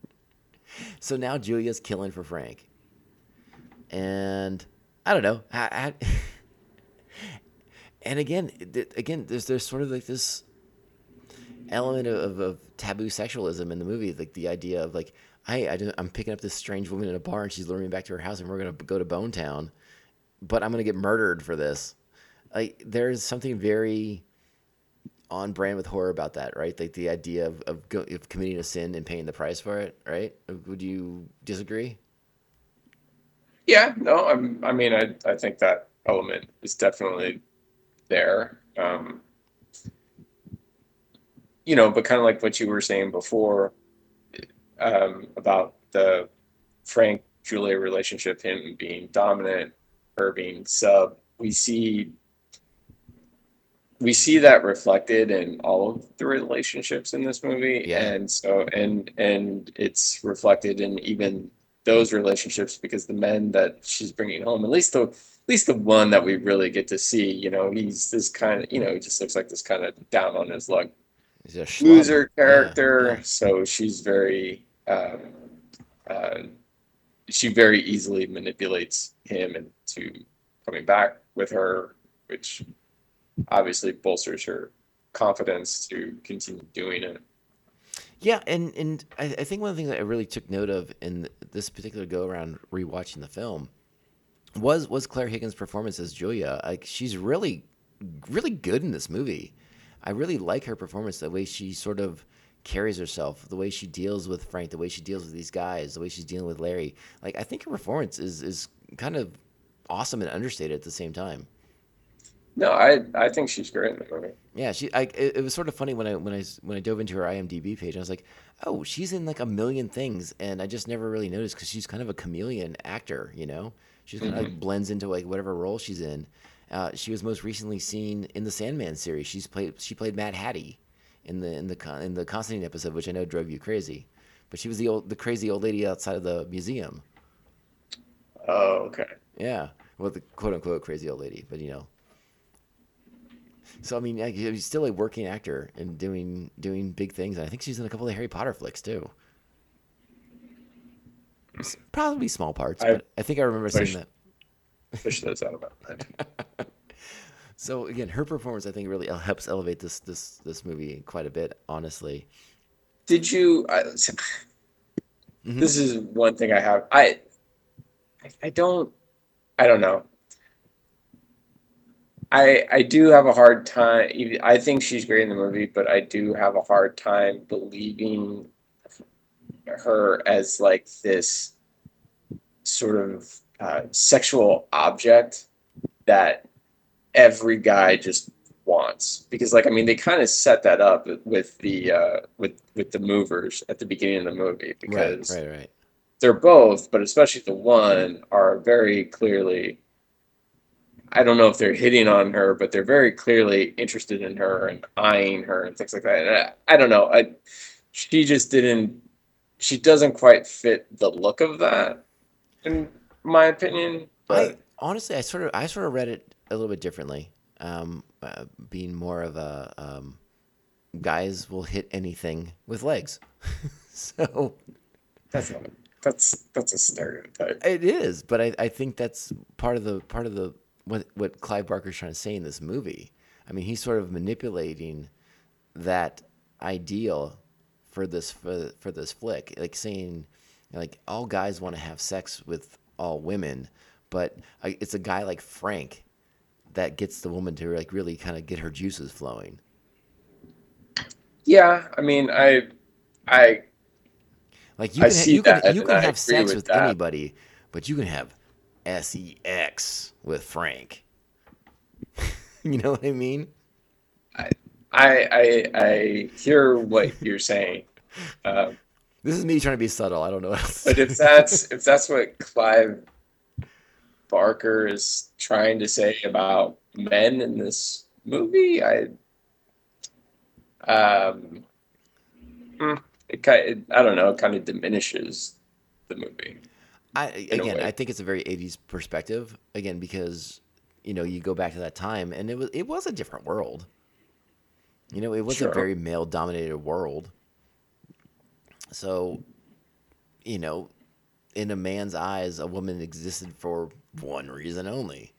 [laughs] so now Julia's killing for Frank, and I don't know. I, I, and again, again, there's there's sort of like this element of, of taboo sexualism in the movie, like the idea of like, hey, I I'm picking up this strange woman in a bar and she's luring me back to her house and we're gonna go to Bone Town, but I'm gonna get murdered for this. Like, there's something very on brand with horror about that, right? Like the idea of of, go, of committing a sin and paying the price for it, right? Would you disagree? Yeah, no, I'm, I mean, I, I think that element is definitely there. Um, you know, but kind of like what you were saying before um, about the Frank Julia relationship, him being dominant, her being sub, we see we see that reflected in all of the relationships in this movie Yeah. and so and and it's reflected in even those relationships because the men that she's bringing home at least the at least the one that we really get to see you know he's this kind of you know he just looks like this kind of down on his luck He's a schlub. loser Yeah, character yeah. so she's very um, uh, she very easily manipulates him into coming back with her which obviously bolsters her confidence to continue doing it Yeah, and and I, I think one of the things that I really took note of in this particular go around rewatching the film was was Clare Higgins' performance as Julia. Like she's really really good in this movie. I really like her performance, the way she sort of carries herself, the way she deals with Frank, the way she deals with these guys, the way she's dealing with Larry. Like I think her performance is is kind of awesome and understated at the same time. No i i think she's great in the movie Yeah, she. I. It, it was sort of funny when I when I when I dove into her IMDb page. I was like, oh, she's in like a million things, and I just never really noticed because she's kind of a chameleon actor. You know, she kind of like blends into like whatever role she's in. Uh, she was most recently seen in the Sandman series. She's played. She played Mad Hattie in the in the in the Constantine episode, which I know drove you crazy. But she was the old the crazy old lady outside of the museum. oh okay Yeah, well, the quote unquote crazy old lady, but you know. So I mean, like, he's still a working actor and doing doing big things, and I think she's in a couple of Harry Potter flicks too. Probably small parts, I but I think I remember seeing that. [laughs] fish those out about [laughs] that So again, her performance I think really helps elevate this this this movie quite a bit. Honestly, Did you? I, mm-hmm. This is one thing I have. I, I don't, I don't know. I I do have a hard time. I think she's great in the movie, but I do have a hard time believing her as like this sort of uh, sexual object that every guy just wants because like i mean they kind of set that up with the uh with with the movers at the beginning of the movie because right, right, right. they're both but especially the one are very clearly i don't know if they're hitting on her but they're very clearly interested in her and eyeing her and things like that and I, I don't know i she just didn't she doesn't quite fit the look of that in my opinion I but honestly, I sort of I sort of read it a little bit differently. um, uh, being more of a um, guys will hit anything with legs. [laughs] so That's not. That's that's a stereotype. it is, but I, I think that's part of the part of the what what Clive Barker's trying to say in this movie. I mean, he's sort of manipulating that ideal for this for, for this flick, like saying like all guys want to have sex with all women, but it's a guy like Frank that gets the woman to like really kind of get her juices flowing. Yeah, I mean, I, I Like you I can you can you can have sex with with anybody, but you can have sex with Frank. [laughs] you know what I mean? I, I, I hear what you're saying, uh, [laughs] This is me trying to be subtle. I don't know what else. but if that's [laughs] if that's what Clive Barker is trying to say about men in this movie, I, um, mm, it kind, I don't know, it kind of diminishes the movie. I again. I think it's a very '80s perspective. Again, because you know you go back to that time, and it was it was a different world. You know, it was Sure. a very male-dominated world. So, you know, in a man's eyes, a woman existed for one reason only,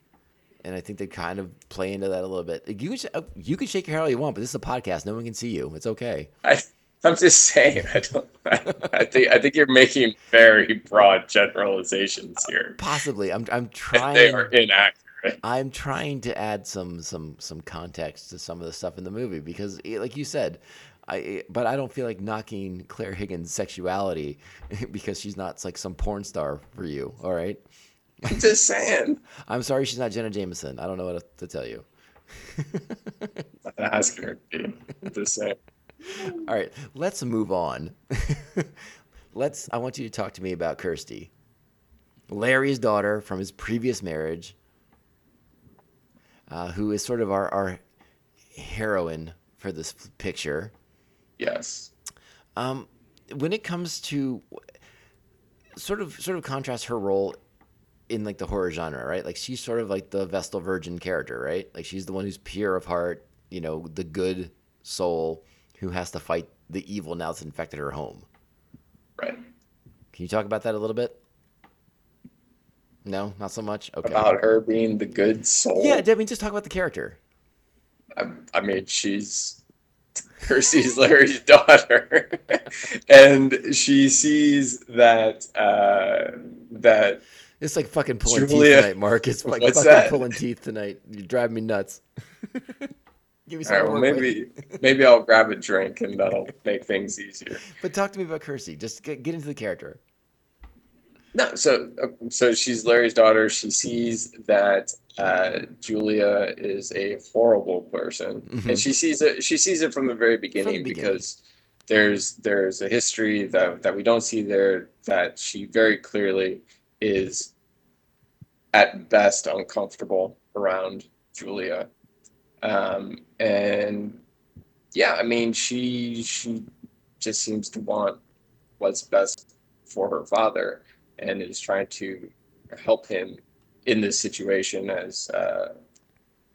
and I think they kind of play into that a little bit. You can sh- you can shake your head all you want, but this is a podcast; no one can see you. It's okay. I, I'm just saying, I don't, I, I think, I think you're making very broad generalizations here. Possibly, I'm I'm trying. [laughs] They are inaccurate. I'm trying to add some some some context to some of the stuff in the movie because, eh, like you said, I but I don't feel like knocking Clare Higgins' sexuality [laughs] because she's not like some porn star for you. All right, I'm just saying. [laughs] I'm sorry she's not Jenna Jameson. I don't know what to tell you. I'm asking her to be. I'm just saying. All right, let's move on. [laughs] let's. I want you to talk to me about Kirsty, Larry's daughter from his previous marriage, uh, who is sort of our our heroine for this picture. Yes. Um, when it comes to sort of sort of contrast her role in like the horror genre, right? Like she's sort of like the Vestal Virgin character, right? Like she's the one who's pure of heart, you know, the good soul who has to fight the evil now that's infected her home. Right. Can you talk about that a little bit? No, not so much. Okay. About her being the good soul. yeah, I mean, just talk about the character. I, I mean, she's [laughs] Kirsty's Larry's daughter, [laughs] and she sees that uh, that It's like fucking pulling Julia- teeth tonight, Mark. It's like [laughs] What's fucking that? pulling teeth tonight. You drive me nuts. Give me all right, well, with. maybe [laughs] maybe I'll grab a drink and that'll make things easier. But talk to me about Kirsty. Just get, get into the character. No, so uh, so she's Larry's daughter. She sees that uh, Julia is a horrible person, Mhm. and she sees it. She sees it from the very beginning, beginning. because there's there's a history that that we don't see there that she very clearly is at best uncomfortable around Julia, um, and yeah, I mean she she just seems to want what's best for her father and is trying to help him in this situation as uh,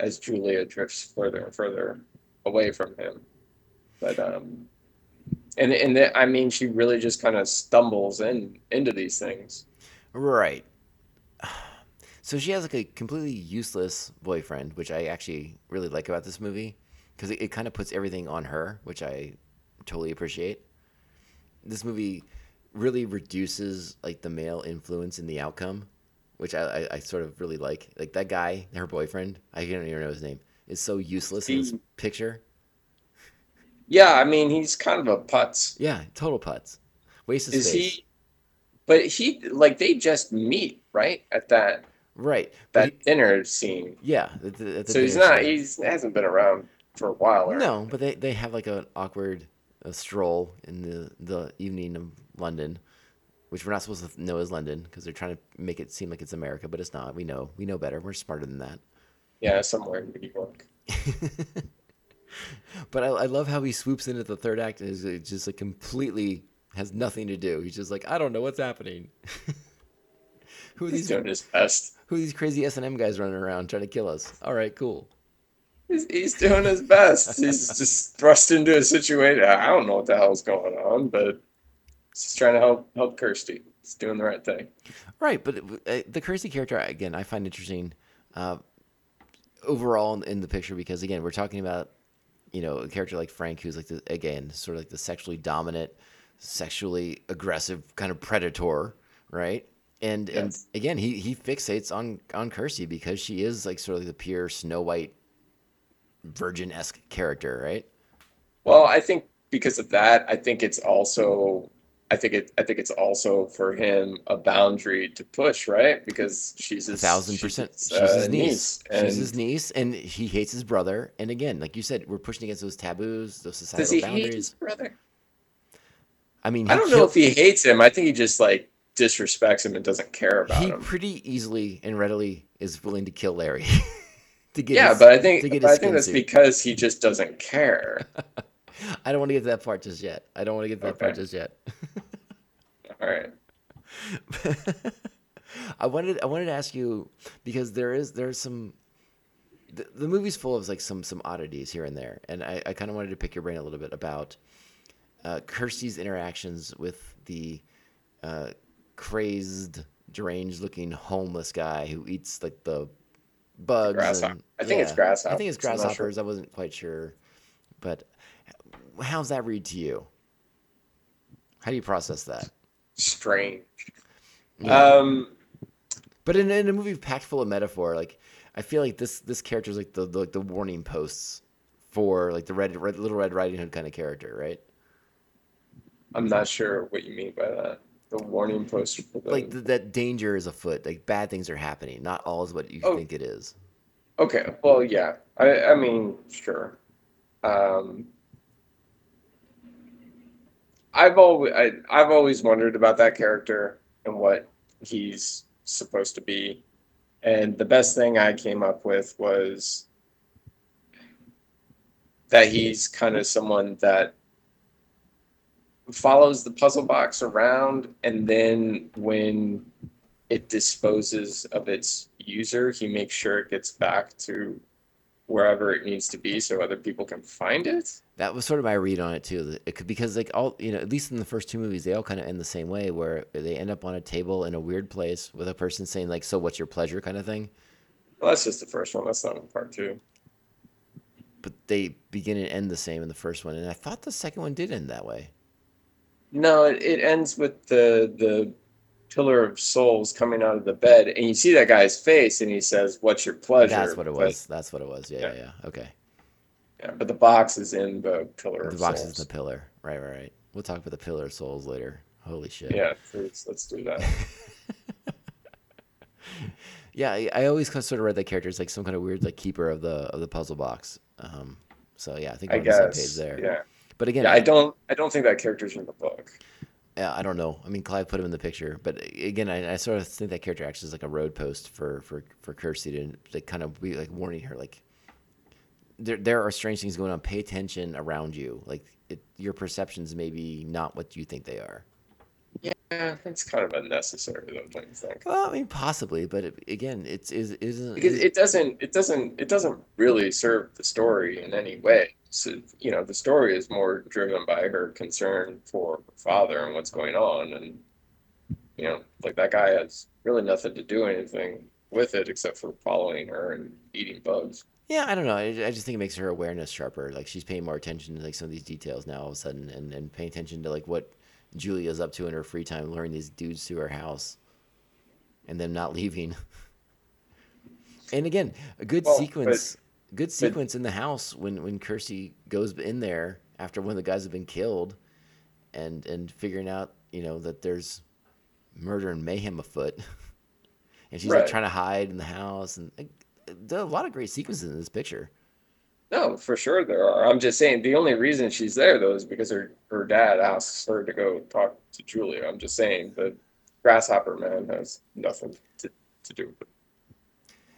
as Julia drifts further and further away from him. But um, and and the, I mean, she really just kind of stumbles in into these things. Right. So she has like a completely useless boyfriend, which I actually really like about this movie because it, it kind of puts everything on her, which I totally appreciate. This movie really reduces like the male influence in the outcome, which I, I, I sort of really like. Like that guy, her boyfriend, I don't even know his name, is so useless in this picture. Yeah, I mean, he's kind of a putz. Yeah, total putz. Waste of Is space. he? But he like they just meet right at that Right. That he- dinner scene. yeah. at the- the So he's not. scene. He's hasn't been around for a while. Or No, but they, they have like an awkward uh stroll in the, the evening of London, which we're not supposed to know is London because they're trying to make it seem like it's America, but it's not. We know we know better. We're smarter than that. Yeah, somewhere in New York. [laughs] But I, I love how he swoops in at the third act and is just like completely has nothing to do. He's just like I don't know what's happening. [laughs] who are He's these doing his best. Who are these crazy S and M guys running around trying to kill us? All right, cool. He's, he's doing his best. He's [laughs] just thrust into a situation. I don't know what the hell's going on, but he's trying to help help Kirsty. He's doing the right thing. Right, but uh, the Kirsty character again, I find interesting uh, overall in, in the picture because again, we're talking about you know a character like Frank, who's like the, again sort of like the sexually dominant, sexually aggressive kind of predator, right? And and again, he he fixates on on Kirsty because she is like sort of the pure Snow White, virgin esque character, right? Well, I think because of that, I think it's also I think it I think it's also for him a boundary to push, right? Because she's A his thousand percent. She's uh, his niece. and She's his niece, and he hates his brother. And again, like you said, we're pushing against those taboos, those societal does he boundaries. hate his brother? I mean, I don't know if he hates him. I think he just like disrespects him and doesn't care about him. he him. pretty easily and readily is willing to kill Larry [laughs] to get. Yeah, his- but I think to get but I think that's suit. because he just doesn't care. [laughs] I don't want to get to that part just yet. I don't want to get to that part just yet. [laughs] All right. I wanted I wanted to ask you because there is there's some the, the movie's full of like some some oddities here and there, and I, I kind of wanted to pick your brain a little bit about uh, Kirsty's interactions with the uh, crazed, deranged looking homeless guy who eats like the bugs. Grasshopper. and- I think it's grasshoppers. I think it's grasshoppers. Sure. I wasn't quite sure, but how's that read to you? How do you process that? Strange. Yeah. Um But in, in a movie packed full of metaphor, like I feel like this this character is like the, the like the warning posts for like the red, red little red riding hood kind of character, right? I'm not sure what you mean by that. The warning post for the Like th- that danger is afoot. Like bad things are happening. Not all is what you Oh. think it is. Okay, well, yeah. I I mean, sure. Um, I've always I, I've always wondered about that character and what he's supposed to be, and the best thing I came up with was that he's kind of someone that follows the puzzle box around, and then when it disposes of its user, he makes sure it gets back to wherever it needs to be so other people can find it. That was sort of my read on it too. It could because like all you know, at least in the first two movies, they all kind of end the same way, where they end up on a table in a weird place with a person saying like, "So what's your pleasure?" kind of thing. Well, that's just the first one. That's not in part two. But they begin and end the same in the first one, and I thought the second one did end that way. No, it, it ends with the the pillar of souls coming out of the bed, and you see that guy's face, and he says, "What's your pleasure?" That's what it But- was. That's what it was. Yeah, yeah, Yeah. Okay. yeah, but the box is in the pillar The box is souls. the pillar. Right, right, right. We'll talk about the pillar of souls later. Holy shit. Yeah, let's, let's do that. [laughs] Yeah, I, I always sort of read that character as like some kind of weird like keeper of the of the puzzle box. Um, so yeah, I think I we're on the same page there. Yeah. But again, yeah, I don't. I don't think that character's in the book. Yeah, I don't know. I mean, Clive put him in the picture, but again, I, I sort of think that character acts as like a road post for for for Kirsty to like kind of be like warning her, like there there are strange things going on. Pay attention around you. Like it, your perceptions may be not what you think they are. Yeah, that's kind of unnecessary though, don't you think? Well, I mean, possibly, but it, again, it's is isn't because it doesn't it doesn't it doesn't really serve the story in any way so you know the story is more driven by her concern for her father and what's going on and you know like that guy has really nothing to do anything with it except for following her and eating bugs Yeah, I don't know. I, I just think it makes her awareness sharper. Like she's paying more attention to like some of these details now all of a sudden, and and paying attention to like what Julia's up to in her free time, luring these dudes to her house, and them not [laughs] leaving. and again, a good Well, but- sequence, good sequence in the house when when Kirsty goes in there after one of the guys have been killed, and and figuring out you know that there's murder and mayhem afoot, [laughs] and she's like trying to hide in the house, and like, there are a lot of great sequences in this picture. no for sure there are. I'm just saying the only reason she's there though is because her her dad asks her to go talk to julia. I'm just saying the grasshopper man has nothing to, to do with it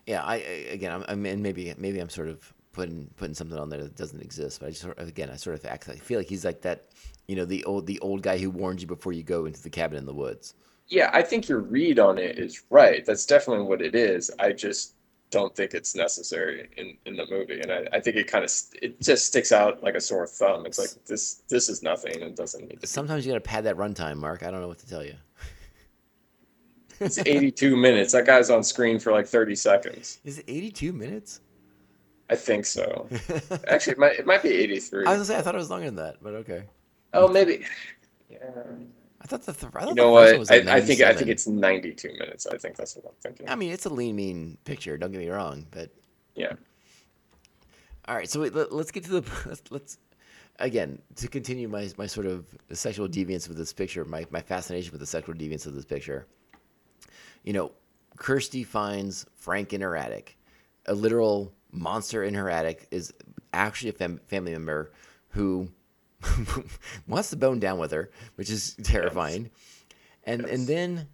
Yeah, I, I again, I'm, I'm and maybe maybe I'm sort of putting putting something on there that doesn't exist, but I just sort of, again, I sort of act. I feel like he's like that, you know, the old the old guy who warned you before you go into the cabin in the woods. Yeah, I think your read on it is right. That's definitely what it is. I just don't think it's necessary in, in the movie, and I, I think it kind of it just sticks out like a sore thumb. It's like this this is nothing. and doesn't need to. Be. Sometimes you got to pad that runtime, Mark. I don't know what to tell you. [laughs] It's 82 minutes. That guy's on screen for like 30 seconds. Is it 82 minutes? I think so. [laughs] Actually, it might it might be 83. I was gonna say I thought it was longer than that, but okay. Oh, maybe. Yeah. I thought the th- I thought You the know first one what? was I, like I think I think it's 92 minutes. I think that's what I'm thinking. I mean, it's a lean, mean picture. Don't get me wrong, but Yeah. all right. So wait, let, us get to the [laughs] let's, let's again to continue my my sort of sexual deviance with this picture, my my fascination with the sexual deviance of this picture. You know, Kirsty finds Frank in her attic. A literal monster in her attic is actually a fam- family member who [laughs] wants to bone down with her, which is terrifying. And and Yes. then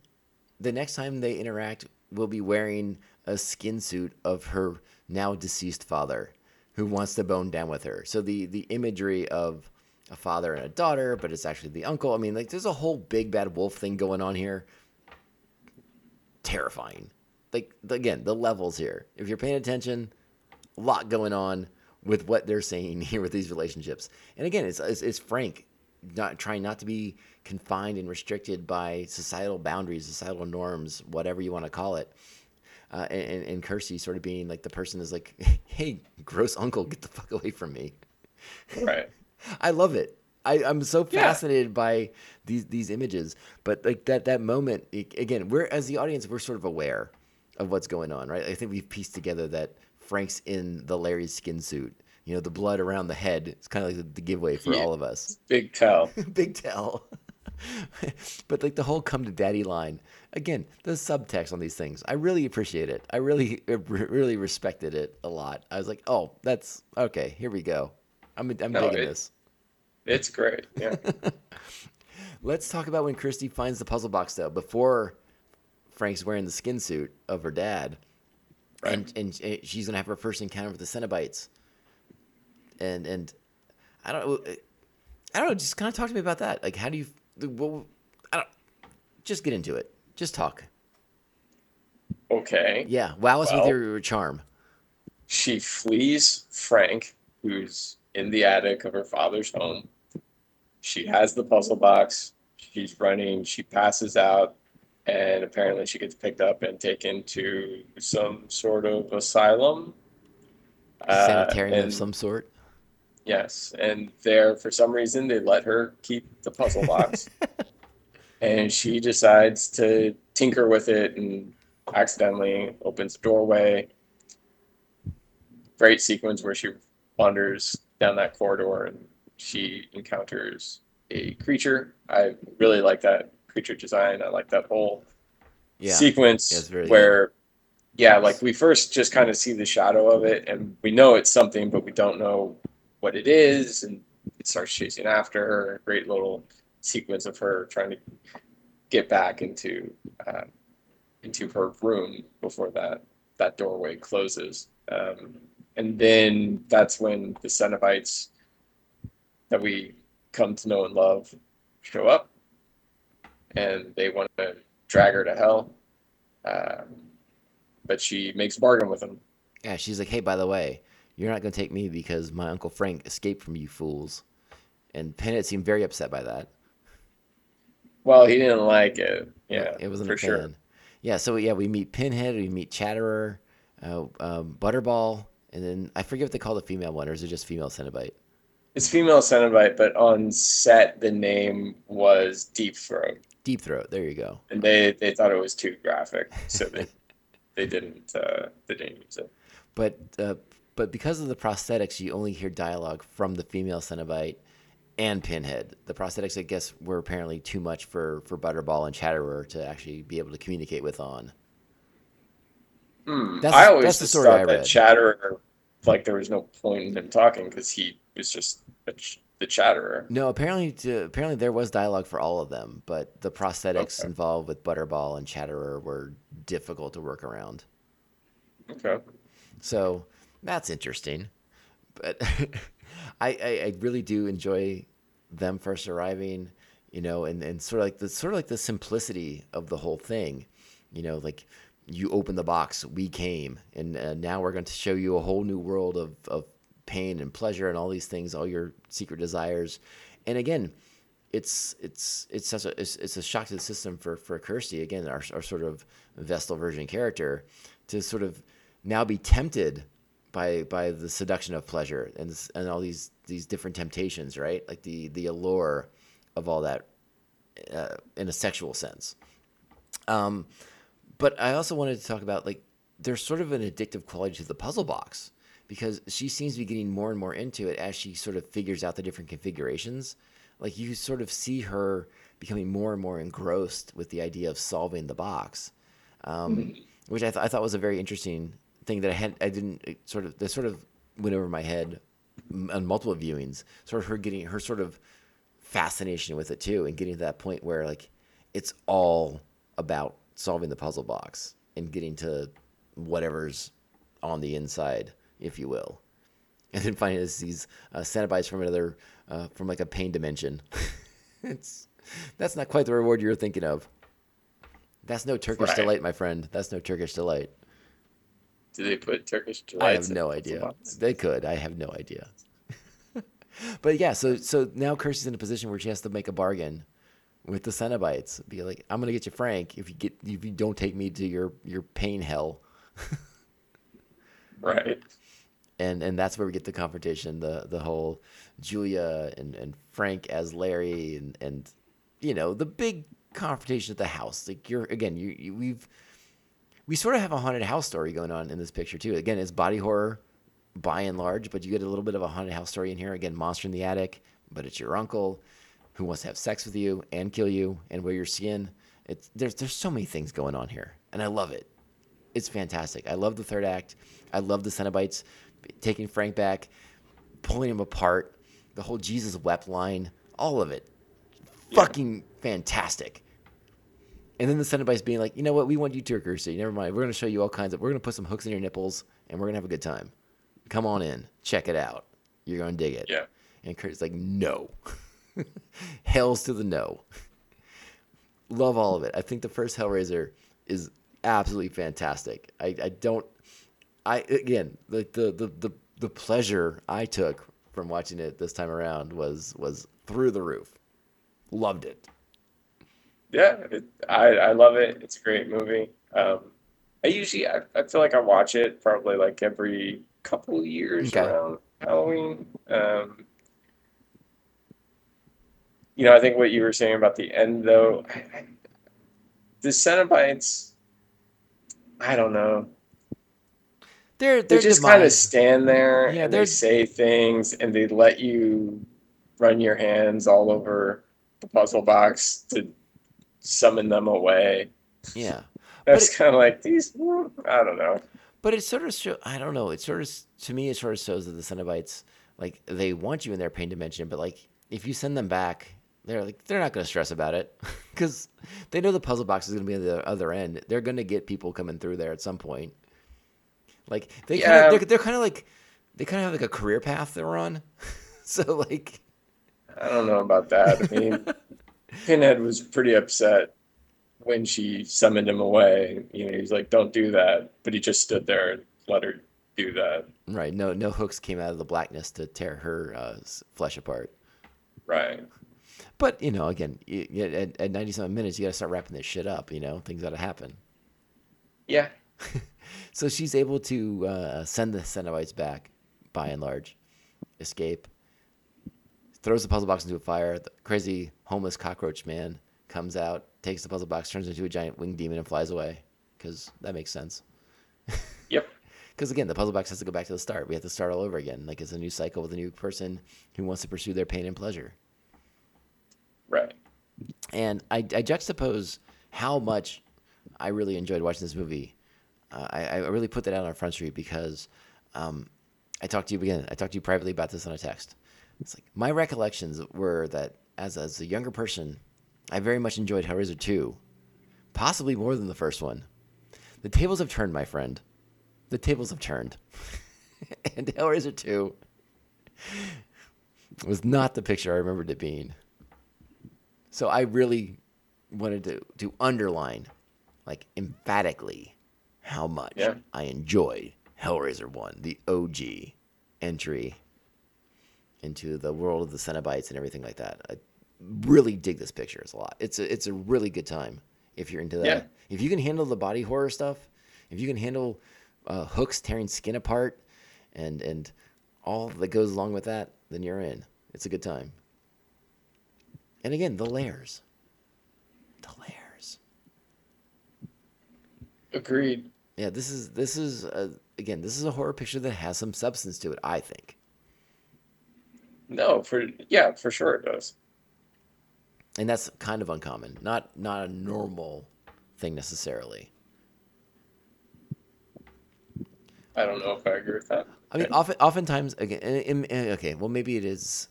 the next time they interact, will be wearing a skin suit of her now deceased father, who wants to bone down with her. So the the imagery of a father and a daughter, but it's actually the uncle. I mean, like there's a whole big bad wolf thing going on here. Terrifying. Like again, the levels here. If you're paying attention, a lot going on with what they're saying [laughs] here with these relationships. And again, it's it's, it's Frank not trying not to be confined and restricted by societal boundaries, societal norms, whatever you want to call it. Uh, and, and Kirsty sort of being like the person is like, [laughs] hey, gross uncle, get the fuck away from me. Right. [laughs] I love it. I, I'm so Yeah. fascinated by these these images. But like that that moment i- again, we're as the audience, we're sort of aware of what's going on, right? I think we've pieced together that Frank's in the Larry's skin suit. You know, the blood around the head. It's kind of like the, the giveaway for Yeah. all of us. Big tell. [laughs] Big tell. [laughs] but like the whole come to daddy line again the subtext on these things i really appreciate it i really really respected it a lot i was like oh that's okay here we go i'm, I'm No, digging it- this It's great. Yeah. [laughs] Let's talk about when Kirsty finds the puzzle box though. Before Frank's wearing the skin suit of her dad, and and sh- she's gonna have her first encounter with the Cenobites. And and I don't know, eh, I don't know. Just kind of talk to me about that. Like, how do you? Well, I don't. Just get into it. Just talk. Okay. Yeah, wow us with Well- your, your charm. She flees Frank, who's in the attic of her father's home. She has the puzzle box. She's running. She passes out, and apparently she gets picked up and taken to some sort of asylum. Uh, Sanitarium of some sort. Yes, and there for some reason they let her keep the puzzle box, [laughs] and she decides to tinker with it and accidentally opens the doorway. Great sequence where she wanders down that corridor and she encounters a creature. I really like that creature design. I like that whole Yeah. sequence Yeah, where yeah like we first just kind of see the shadow of it and we know it's something but we don't know what it is and it starts chasing after her great little sequence of her trying to get back into uh, into her room before that that doorway closes um, and then that's when the Cenobites that we come to know and love show up and they want to drag her to hell um, but she makes a bargain with him. Yeah, she's like, hey, by the way, you're not gonna take me because my uncle Frank escaped from you fools. And Pinhead seemed very upset by that. Well, he didn't like it. Yeah, it wasn't for a sure. Yeah, so yeah, we meet Pinhead, we meet Chatterer, uh, um, Butterball, and then I forget what they call the female one, or is it just female Cenobite? It's female Cenobite, but on set the name was Deep Throat, Deep Throat. There you go. and they they thought it was too graphic, so they [laughs] they didn't uh, they didn't use it. But uh, but because of the prosthetics, you only hear dialogue from the female Cenobite and Pinhead. The prosthetics, I guess, were apparently too much for for Butterball and Chatterer to actually be able to communicate with on. Hmm. That's I always that's the story thought that Chatterer, like there was no point in him talking because he was just ch- the Chatterer. No, apparently, to, apparently there was dialogue for all of them, but the prosthetics Okay. involved with Butterball and Chatterer were difficult to work around. Okay. So that's interesting. But [laughs] I, I, I really do enjoy them first arriving, you know, and, and sort of like the sort of like the simplicity of the whole thing. You know, like you open the box, we came, and uh, now we're going to show you a whole new world of, of pain and pleasure and all these things, all your secret desires. And again, it's it's it's such a it's, it's a shock to the system for for Kirsty again, our, our sort of Vestal Virgin character, to sort of now be tempted by by the seduction of pleasure and and all these these different temptations, right? Like the the allure of all that uh, in a sexual sense. Um, but I also wanted to talk about like there's sort of an addictive quality to the puzzle box because she seems to be getting more and more into it as she sort of figures out the different configurations. Like you sort of see her becoming more and more engrossed with the idea of solving the box, um, which I, th- I thought was a very interesting thing that I had I didn't sort of that sort of went over my head on multiple viewings. Sort of her getting her sort of fascination with it too, and getting to that point where like it's all about solving the puzzle box and getting to whatever's on the inside if you will. [laughs] And then finding this, these uh, Cenobites from another, uh, from like a pain dimension. [laughs] it's that's not quite the reward you're thinking of. That's no Turkish Right. delight, my friend. That's no Turkish delight. Do they put Turkish delight? I have no idea. They could. I have no idea. [laughs] but yeah, so so now Kirsty's in a position where she has to make a bargain with the Cenobites. Be like, I'm gonna get you Frank if you get if you don't take me to your your pain hell. Right. And and that's where we get the confrontation the the whole julia and and frank as larry and and you know the big confrontation at the house. Like you're again you, you we've we sort of have a haunted house story going on in this picture too. Again it's body horror by and large but you get a little bit of a haunted house story in here. Again monster in the attic but it's your uncle who wants to have sex with you and kill you and wear your skin. It's there's there's so many things going on here and i love it. It's fantastic. I love the third act. I love the Cenobites taking Frank back, pulling him apart, the whole Jesus wept line, all of it. Fucking fantastic. And then the Cenobites being like, you know what, we want you to, Kirsty. Never mind. We're going to show you all kinds of, we're going to put some hooks in your nipples and we're going to have a good time. Come on in. Check it out. You're going to dig it. Yeah. And Kurt's like, no. [laughs] Hells to the no. Love all of it. I think the first Hellraiser is absolutely fantastic. I, I don't I again like the, the the the pleasure I took from watching it this time around was was through the roof. Loved it. Yeah, it, I I love it. It's a great movie. Um, I usually I, I feel like I watch it probably like every couple of years Okay. around Halloween. Um, you know, I think what you were saying about the end though, I, I, the Cenobites, I don't know. They're They they're just kind of stand there Yeah, and they're- say things and they let you run your hands all over the puzzle box to summon them away. yeah. [laughs] That's kind of like these. I don't know. But it sort of show, I don't know. It sort of to me it sort of shows that the Cenobites like they want you in their pain dimension, but like if you send them back, they're like they're not going to stress about it [laughs] because they know the puzzle box is going to be on the other end. They're going to get people coming through there at some point. Like they kind of they're, they're kind of like they kind of have like a career path they're on. [laughs] so like I don't know about that. I mean, [laughs] Pinhead was pretty upset when she summoned him away. You know, he's like, "Don't do that," but he just stood there and let her do that. right, no no hooks came out of the blackness to tear her uh, flesh apart. Right. But you know, again, at, at ninety something minutes, you got to start wrapping this shit up. You know, things got to happen. Yeah. [laughs] So she's able to uh, send the Cenobites back, by and large, escape, throws the puzzle box into a fire. The crazy homeless cockroach man comes out, takes the puzzle box, turns into a giant winged demon, and flies away. Because that makes sense. [laughs] Yep. Because again, the puzzle box has to go back to the start. We have to start all over again. Like it's a new cycle with a new person who wants to pursue their pain and pleasure. Right. And I, I juxtapose how much I really enjoyed watching this movie. Uh, I, I really put that out on Front Street because um, I talked to you again. I talked to you privately about this on a text. It's like my recollections were that as as a younger person, I very much enjoyed Hellraiser 2, possibly more than the first one. The tables have turned, my friend. The tables have turned, [laughs] and Hellraiser 2 was not the picture I remembered it being. So I really wanted to, to underline, like emphatically, how much Yeah. I enjoyed Hellraiser 1, the OG entry into the world of the Cenobites and everything like that. I really dig this picture. It's a lot. It's a, it's a really good time if you're into that. Yeah. If you can handle the body horror stuff, if you can handle uh, hooks tearing skin apart and and all that goes along with that, then you're in. It's a good time. And again, the layers. The layers. Agreed. Yeah, this is this is a, again, this is a horror picture that has some substance to it, I think. No, for yeah, for sure it does. And that's kind of uncommon. Not not a normal thing necessarily. I don't know if I agree with that. I mean, often, oftentimes, again, in, in- okay, well, maybe it is.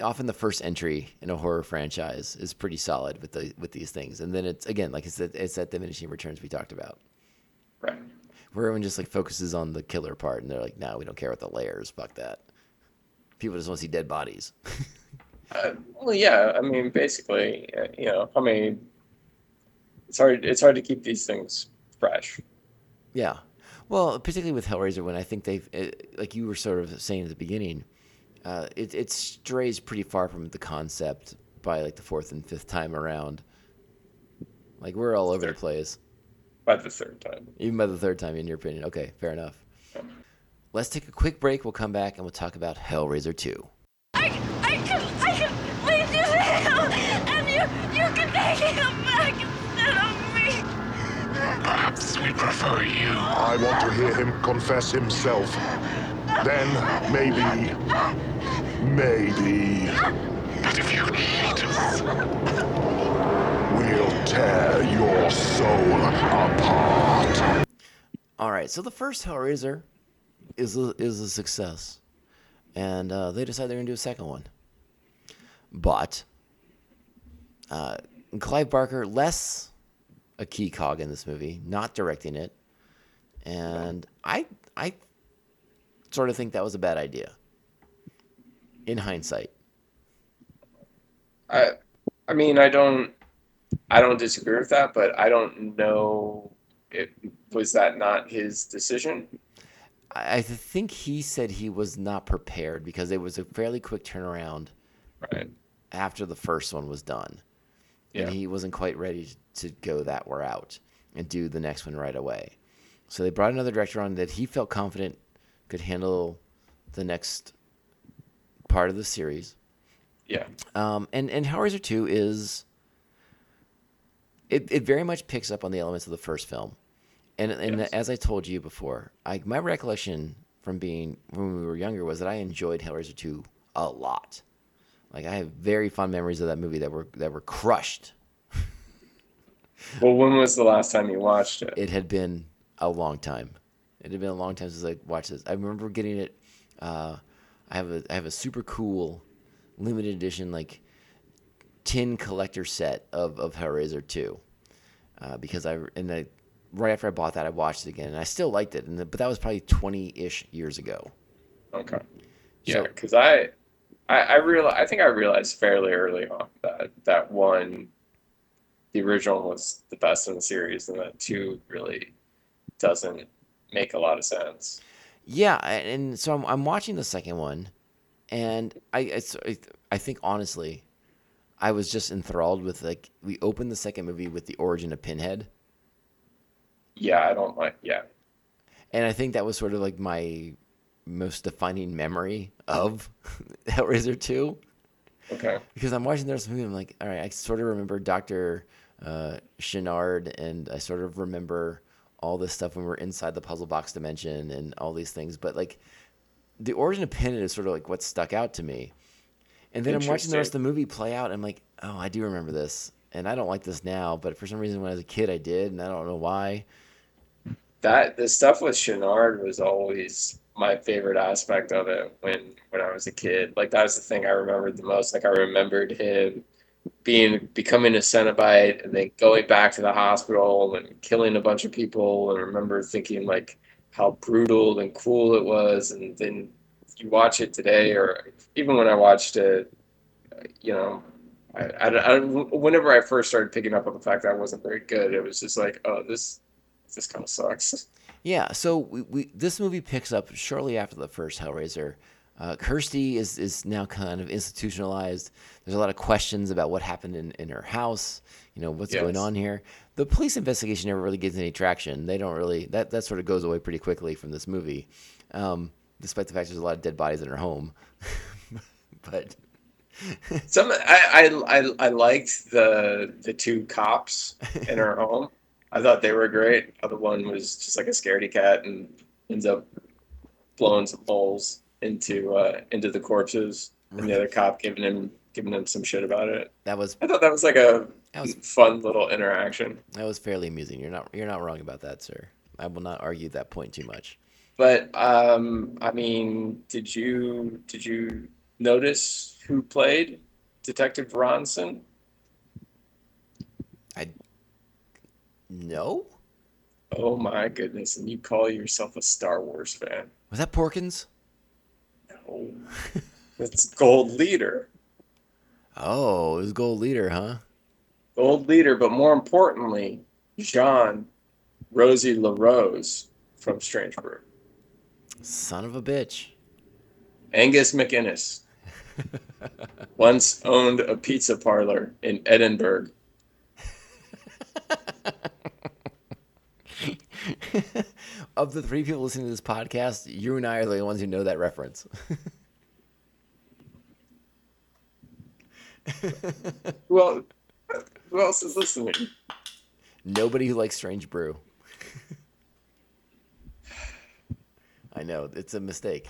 Often, the first entry in a horror franchise is pretty solid with the with these things, and then it's again, like I said, it's that diminishing returns we talked about, Right. where everyone just like focuses on the killer part, and they're like, "No, we don't care about the layers. Fuck that." People just want to see dead bodies. [laughs] Uh, well, yeah. I mean, basically, uh, you know, I mean, it's hard. It's hard to keep these things fresh. Yeah. Well, particularly with Hellraiser, when I think they've, uh, like you were sort of saying at the beginning, uh, it, it strays pretty far from the concept by like the fourth and fifth time around. Like we're all over the place, By the third time. even by the third time, in your opinion. Okay, fair enough. Let's take a quick break. We'll come back and we'll talk about Hellraiser 2. I, I can, I can lead you to him, and you, you can take him back instead of me. Perhaps we prefer you. I want to hear him confess himself. Then, maybe, maybe. But if you hate us, we'll tear your soul apart. All right, so the first Hellraiser is a, is a success, and uh, they decide they're gonna do a second one. But uh, Clive Barker less a key cog in this movie, not directing it, and I I sort of think that was a bad idea. In hindsight, I, I mean, I don't, I don't disagree with that, but I don't know. It was that not his decision. I, I think he said he was not prepared because it was a fairly quick turnaround Right. after the first one was done. Yeah. and he wasn't quite ready to go that route and do the next one right away. So they brought another director on that he felt confident could handle the next part of the series. Yeah. Um, and and Hellraiser Two is it, it very much picks up on the elements of the first film, and and Yes. as I told you before, I my recollection from being when we were younger was that I enjoyed Hellraiser Two a lot. Like I have very fond memories of that movie that were that were crushed. Well, when was the last time you watched it? It had been a long time. It had been a long time since I watched this. I remember getting it. Uh, have a I have a super cool limited edition like tin collector set of of Hellraiser two, uh, because I and I right after I bought that I watched it again and I still liked it and the, but that was probably twenty ish years ago. Okay. Yeah, So- because I, I, I real, I think I realized fairly early on that that one, the original was the best in the series, and that two really doesn't make a lot of sense. Yeah, and so I'm, I'm watching the second one, and I it's, I I think honestly, I was just enthralled with like we opened the second movie with the origin of Pinhead, Yeah, I don't like. Yeah, and I think that was sort of like my most defining memory of [laughs] Hellraiser two okay, because I'm watching the rest of the movie. I'm like, all right, I sort of remember Doctor uh, Channard, and I sort of remember all this stuff when we're inside the puzzle box dimension and all these things. But like, the origin of Pinhead is sort of like what stuck out to me. And then I'm watching the rest of the movie play out. And I'm like, oh, I do remember this, and I don't like this now. But for some reason, when I was a kid, I did, and I don't know why. that the stuff with Channard was always my favorite aspect of it when when I was a kid. Like that was the thing I remembered the most. Like I remembered him being becoming a Cenobite and then going back to the hospital and killing a bunch of people. And I remember thinking like how brutal and cool it was. And then you watch it today, or even when I watched it, you know. I, I, I, whenever I first started picking up on the fact that I wasn't very good, it was just like, oh, this this kind of sucks. Yeah, so we, we this movie picks up shortly after the first Hellraiser. Uh, Kirsty is is now kind of institutionalized. There's a lot of questions about what happened in, in her house. You know what's going on here. The police investigation never really gets any traction. They don't really that that sort of goes away pretty quickly from this movie, um, despite the fact there's a lot of dead bodies in her home. [laughs] but [laughs] Some I, I I I liked the the two cops in her [laughs] home. I thought they were great. The Other one was just like a scaredy cat and ends up blowing some holes into uh, into the corpses, and the other cop giving him giving him some shit about it. that was I thought that was like a That was- fun little interaction. that was fairly amusing. You're not you're not wrong about that, sir. I will not argue that point too much. But um, I mean, did you did you notice who played Detective Ronson? I no, Oh my goodness! And you call yourself a Star Wars fan? was that Porkins? No, [laughs] it's Gold Leader. Oh, it was Gold Leader, huh? Gold Leader, but more importantly, Jean Rosie LaRose from Strange Brew. Son of a bitch. Angus MacInnes [laughs] once owned a pizza parlor in Edinburgh. [laughs] of the three people listening to this podcast, you and I are the only ones who know that reference. [laughs] Well, who else is listening? Nobody who likes Strange Brew. I know it's a mistake.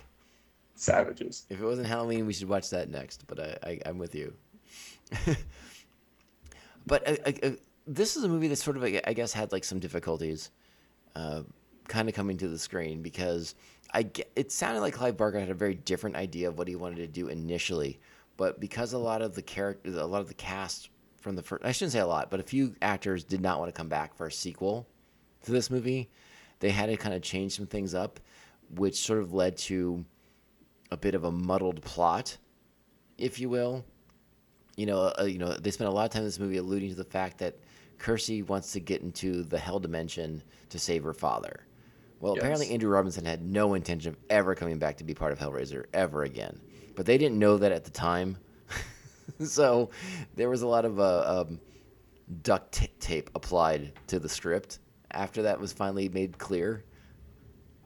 Savages. If it wasn't Halloween, we should watch that next. But I, I I'm with you. [laughs] but uh, uh, uh, this is a movie that sort of, I I guess, had like some difficulties, uh, kind of coming to the screen because I get, it sounded like Clive Barker had a very different idea of what he wanted to do initially, but because a lot of the characters, a lot of the cast from the first, I shouldn't say a lot, but a few actors did not want to come back for a sequel to this movie. They had to kind of change some things up, which sort of led to a bit of a muddled plot, if you will. You know, uh, you know, they spent a lot of time in this movie alluding to the fact that Kirsty wants to get into the hell dimension to save her father. Well, apparently Andrew Robinson had no intention of ever coming back to be part of Hellraiser ever again. But they didn't know that at the time. [laughs] so there was a lot of uh, um, duct ta- tape applied to the script after that was finally made clear.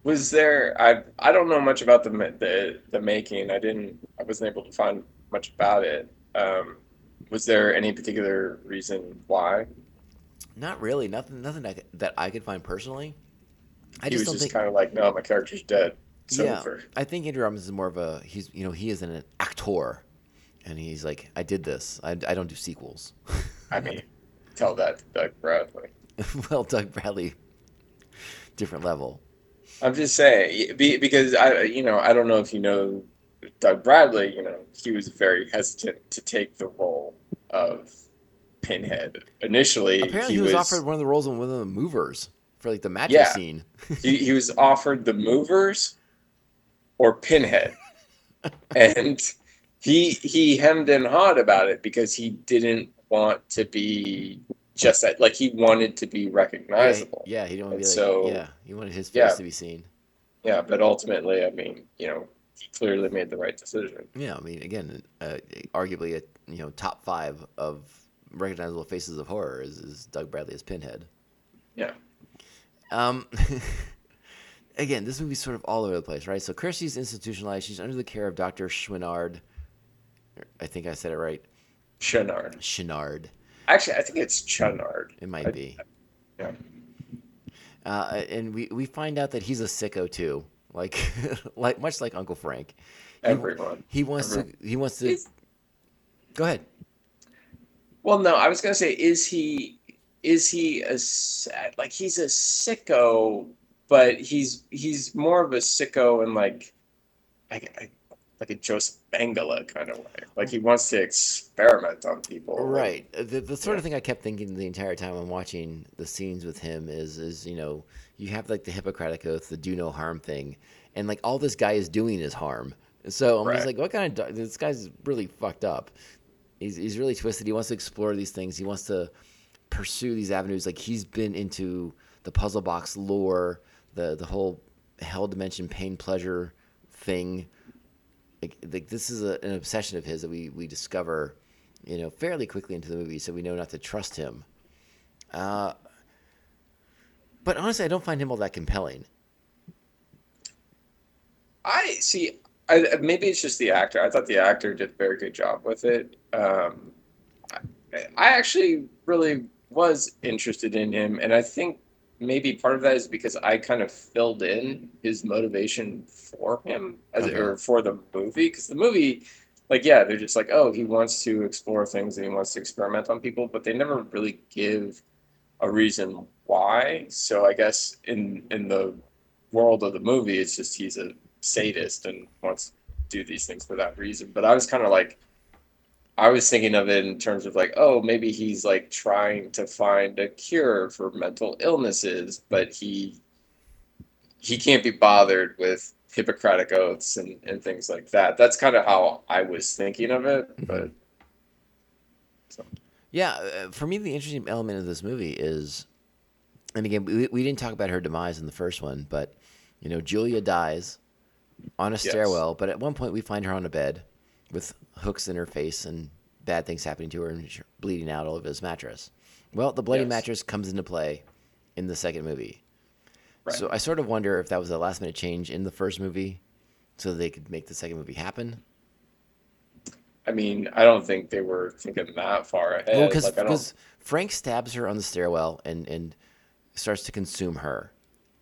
Was there? I I don't know much about the the the making. I didn't. I wasn't able to find much about it. Um, was there any particular reason why? Not really. Nothing. Nothing could, that I could find personally. I he just was don't just think. kind of like, no, my character's dead. It's yeah, over. I think Andrew Robinson is more of a he's you know he is an actor, and he's like I did this. I, I don't do sequels. I mean, tell that to Doug Bradley. [laughs] well, Doug Bradley, different level. I'm just saying because I, you know, I don't know if you know Doug Bradley. You know, he was very hesitant to take the role of Pinhead. Initially, Apparently, he, was, offered one of the roles in one of the movers for like the mattress Yeah. scene. [laughs] he, he was offered the movers or pinhead and he he hemmed and hawed about it because he didn't want to be just that like he wanted to be recognizable yeah, he didn't want to be like so- yeah. He wanted his face yeah. to be seen. yeah but ultimately i mean you know he clearly made the right decision Yeah, I mean, again, uh, arguably a you know top five of recognizable faces of horror is, is Doug Bradley as Pinhead. yeah Um, [laughs] again, this movie's sort of all over the place, right? So Kirsty's institutionalized. She's under the care of Dr. Schwinnard. I think I said it right. Chenard. Chenard. actually i think it's Chenard. It might I- be. yeah Uh, and we, we find out that he's a sicko too, like [laughs] like much like Uncle Frank. He- everyone He wants to. He wants to. Is- Go ahead. Well, no, I was gonna say, is he is he a like he's a sicko, but he's he's more of a sicko and like like a, like a Joseph Mengele kind of way. Like he wants to experiment on people. Right. Uh, The, the sort of thing I kept thinking the entire time I'm watching the scenes with him is, is you know, you have like the Hippocratic Oath, the do no harm thing, and like all this guy is doing is harm. So I'm just like, what kind of this guy's really fucked up. He's he's really twisted. He wants to explore these things. He wants to pursue these avenues. Like he's been into the puzzle box lore, the the whole hell dimension pain pleasure thing. Like, like this is a, an obsession of his that we we discover, you know, fairly quickly into the movie, so we know not to trust him. Uh, but honestly, I don't find him all that compelling. I see. I, maybe it's just the actor. I thought the actor did a very good job with it. Um, I, I actually really was interested in him, and I think maybe part of that is because I kind of filled in his motivation for him as Okay. or for the movie because the movie, like yeah, they're just like oh he wants to explore things and he wants to experiment on people, but they never really give a reason why. So I guess in in the world of the movie, it's just he's a sadist and wants to do these things for that reason. But I was kind of like, I was thinking of it in terms of like, oh, maybe he's like trying to find a cure for mental illnesses, but he he can't be bothered with Hippocratic oaths and, and things like that. That's kind of how I was thinking of it. But Yeah, uh, for me, the interesting element of this movie is, and again, we, we didn't talk about her demise in the first one, but you know, Julia dies on a Yes. stairwell, but at one point we find her on a bed with hooks in her face and bad things happening to her and she's bleeding out all over his mattress. Well, the bloody Yes. mattress comes into play in the second movie. Right. So I sort of wonder if that was a last minute change in the first movie so they could make the second movie happen. I mean, I don't think they were thinking that far ahead. Well, because like, Frank stabs her on the stairwell and and starts to consume her,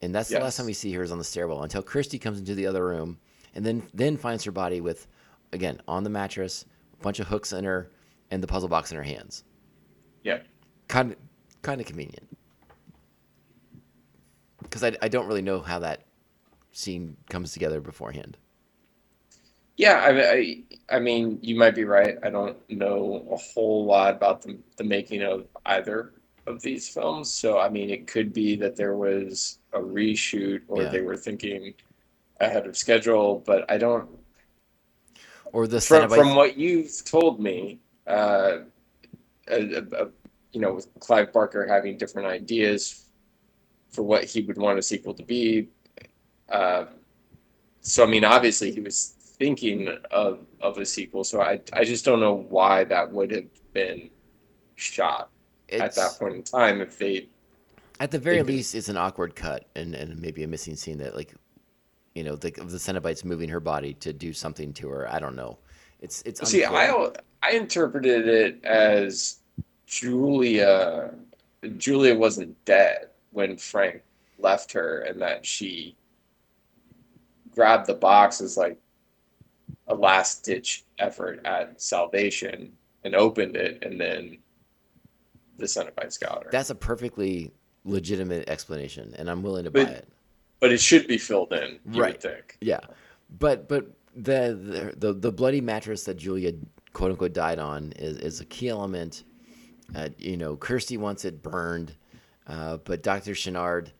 and that's the last time we see her is on the stairwell until Kirsty comes into the other room, and then then finds her body with, again on the mattress, a bunch of hooks in her, and the puzzle box in her hands. Yeah. Kind of kind of convenient. Because I, I don't really know how that scene comes together beforehand. Yeah, I, I, I mean, you might be right. I don't know a whole lot about the, the making of either of these films. So, I mean, it could be that there was a reshoot or Yeah. they were thinking ahead of schedule, but I don't. Or the From, Cenobite- from what you've told me, uh, you know, with Clive Barker having different ideas for what he would want a sequel to be. Uh, so I mean, obviously he was thinking of of a sequel. So I I just don't know why that would have been shot at that point in time if they At the very least, it's an awkward cut and, and maybe a missing scene that, like, you know, the, the Cenobites moving her body to do something to her. I don't know. It's it's see. I I interpreted it as Julia Julia wasn't dead when Frank left her, and that she grabbed the box as like a last ditch effort at salvation and opened it, and then the Cenobites got her. That's a perfectly legitimate explanation, and I'm willing to buy it. But it should be filled in, Right. Yeah, but but the, the the the bloody mattress that Julia quote unquote died on is is a key element. Uh, you know, Kirsty wants it burned, uh, but Doctor Channard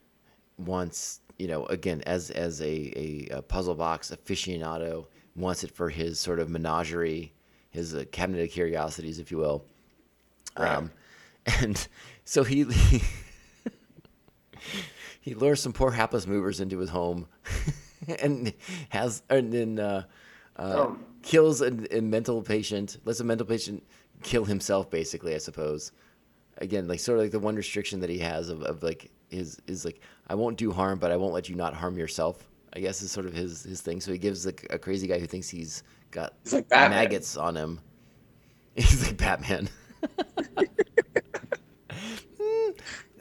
wants you know again as as a, a, a puzzle box aficionado wants it for his sort of menagerie, his uh, cabinet of curiosities, if you will. Right. Um, [laughs] and so he he [laughs] lures some poor hapless movers into his home, [laughs] and has and then uh, uh, Oh. kills a, a mental patient. Lets a mental patient kill himself, basically. I suppose. Again, like sort of like the one restriction that he has of, of like his is like I won't do harm, but I won't let you not harm yourself. I guess is sort of his his thing. So he gives like a crazy guy who thinks he's got like maggots on him. [laughs] He's like Batman. [laughs]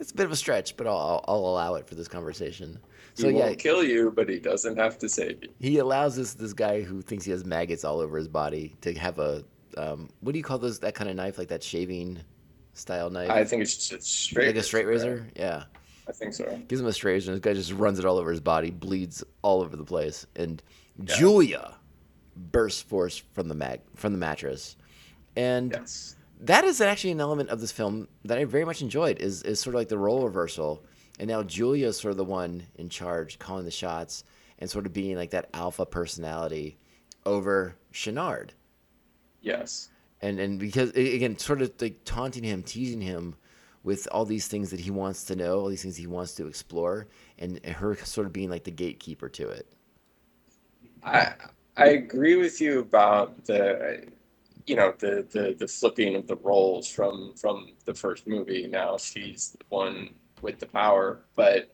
It's a bit of a stretch, but I'll, I'll allow it for this conversation. He So yeah, won't kill you, but he doesn't have to save you. he allows this this guy who thinks he has maggots all over his body to have a um, what do you call those that kind of knife like that shaving style knife I think it's just straight like a straight right? razor yeah I think so. gives him a straight razor and this guy just runs it all over his body bleeds all over the place and Julia bursts forth from the mag from the mattress and Yes. That is actually an element of this film that I very much enjoyed. Is is sort of like the role reversal, and now Julia is sort of the one in charge, calling the shots, and sort of being like that alpha personality over Channard, Yes. and and because again, sort of like taunting him, teasing him with all these things that he wants to know, all these things he wants to explore, and her sort of being like the gatekeeper to it. I I agree with you about the you know the the the flipping of the roles from from the first movie. Now she's the one with the power, but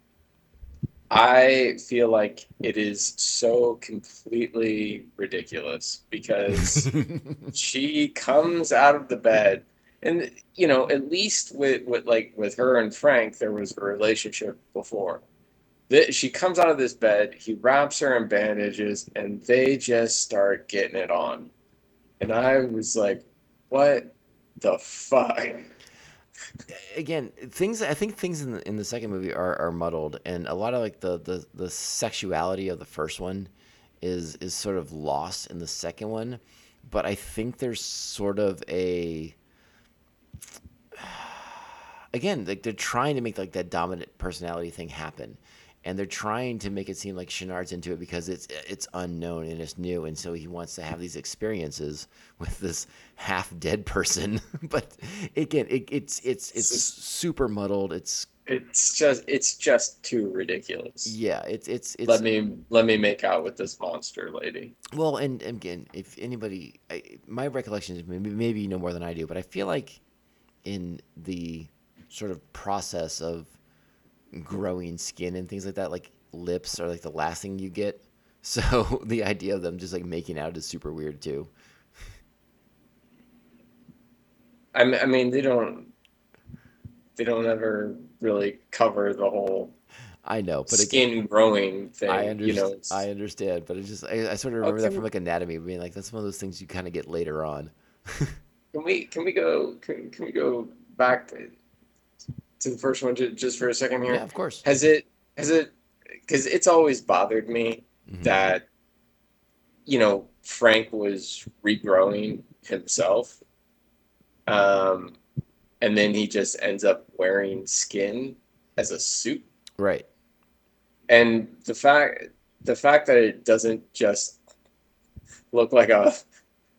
I feel like it is so completely ridiculous because [laughs] she comes out of the bed. And you know at least with with like with her and Frank there was a relationship before. That she comes out of this bed he wraps her in bandages and they just start getting it on and I was like what the fuck? Again things i think things in the in the second movie are, are muddled and a lot of like the, the the sexuality of the first one is is sort of lost in the second one but i think there's sort of a [sighs] again like they're trying to make like that dominant personality thing happen and they're trying to make it seem like Channard's into it because it's it's unknown and it's new, and so he wants to have these experiences with this half dead person. [laughs] but again, it, it's it's it's super muddled. It's it's just it's just too ridiculous yeah, it's it's it's let me let me make out with this monster lady Well, and, and again, if anybody, I, my recollection is maybe, maybe you know more than I do, but I feel like in the sort of process of growing skin and things like that, like lips are like the last thing you get. [laughs] So the idea of them just like making out is super weird too. I mean, I mean they don't they don't ever really cover the whole I know, but again, skin growing thing. I you understand. know, I understand, but it's just I, I sort of remember that from like anatomy, being like that's one of those things you kind of get later on. [laughs] Can we can we go can, can we go back to, to the first one ju- just for a second here? Yeah, of course. Has it has it because it's always bothered me Mhm. that you know Frank was regrowing himself, um, and then he just ends up wearing skin as a suit, Right. and the fact the fact that it doesn't just look like a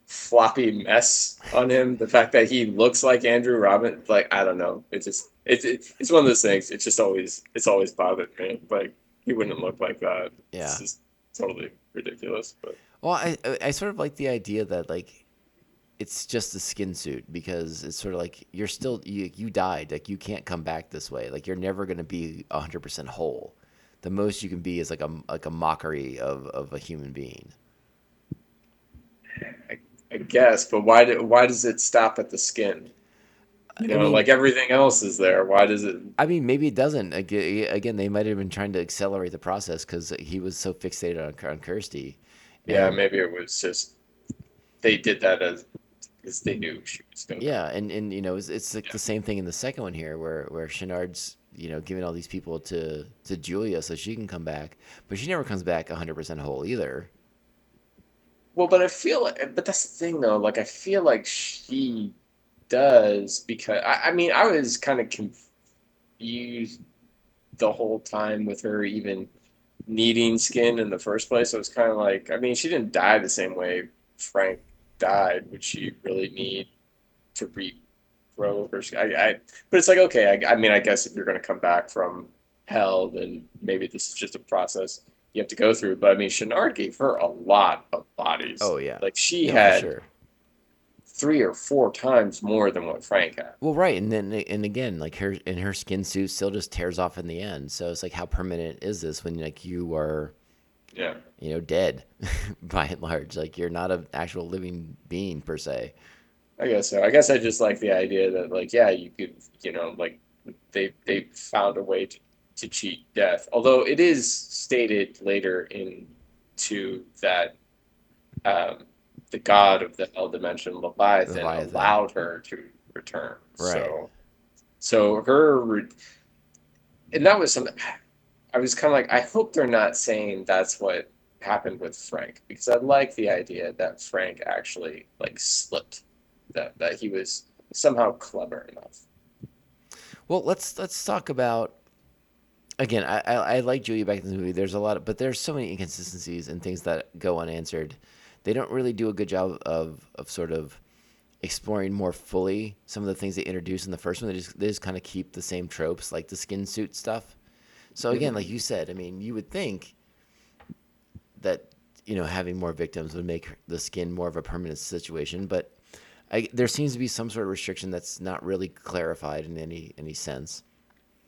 floppy mess on him. The fact that he looks like Andrew Robin, like I don't know, it's just it's it, it's one of those things. It's just always it's always bothered me. Like he wouldn't look like that. Yeah. it's just totally ridiculous. But Well, I I- I sort of like the idea that like it's just a skin suit because it's sort of like you're still you you died like you can't come back this way like you're never gonna be hundred percent whole. The most you can be is like a like a mockery of of a human being. I guess, but why do, why does it stop at the skin? You I know, mean- like everything else is there. Why does it? I mean, maybe it doesn't. Ag- Again, they might have been trying to accelerate the process because he was so fixated on, on Kirsty. Yeah, And- maybe it was just they did that as because they knew she was going. Yeah, and, and you know, it's, it's like Yeah. the same thing in the second one here, where where Channard's you know giving all these people to to Julia so she can come back, but she never comes back hundred percent whole either. Well, but I feel like, but that's the thing though. Like, I feel like she does because I, I mean, I was kind of confused the whole time with her even needing skin in the first place. It was kind of like, I mean, she didn't die the same way Frank died. Would she really need to regrow her skin? I, I, but it's like, okay, I, I mean, I guess if you're going to come back from hell, then maybe this is just a process you have to go through. But I mean, Channard gave her a lot of bodies. Oh yeah, Like she Yeah, had sure. Three or four times more than what Frank had. Well, right, and then and again, like her and her skin suit still just tears off in the end. So it's like, how permanent is this when like you are, Yeah. you know, dead [laughs] by and large? Like you're not an actual living being per se. I guess so. I guess I just like the idea that like, yeah, you could, you know, like they they found a way to, to cheat death. Although it is stated later into that um, the god of the hell dimension, Leviathan, Leviathan. allowed her to return. Right. So, so her, re- and that was something. I was kind of like, I hope they're not saying that's what happened with Frank because I like the idea that Frank actually like slipped, that that he was somehow clever enough. Well, let's let's talk about again. I, I I like Julia back in the movie. There's a lot, of, but there's so many inconsistencies and things that go unanswered. They don't really do a good job of of sort of exploring more fully some of the things they introduced in the first one. They just they just kind of keep the same tropes, like the skin suit stuff. So mm-hmm. again, like you said, I mean, you would think that you know having more victims would make the skin more of a permanent situation, but I, there seems to be some sort of restriction that's not really clarified in any any sense.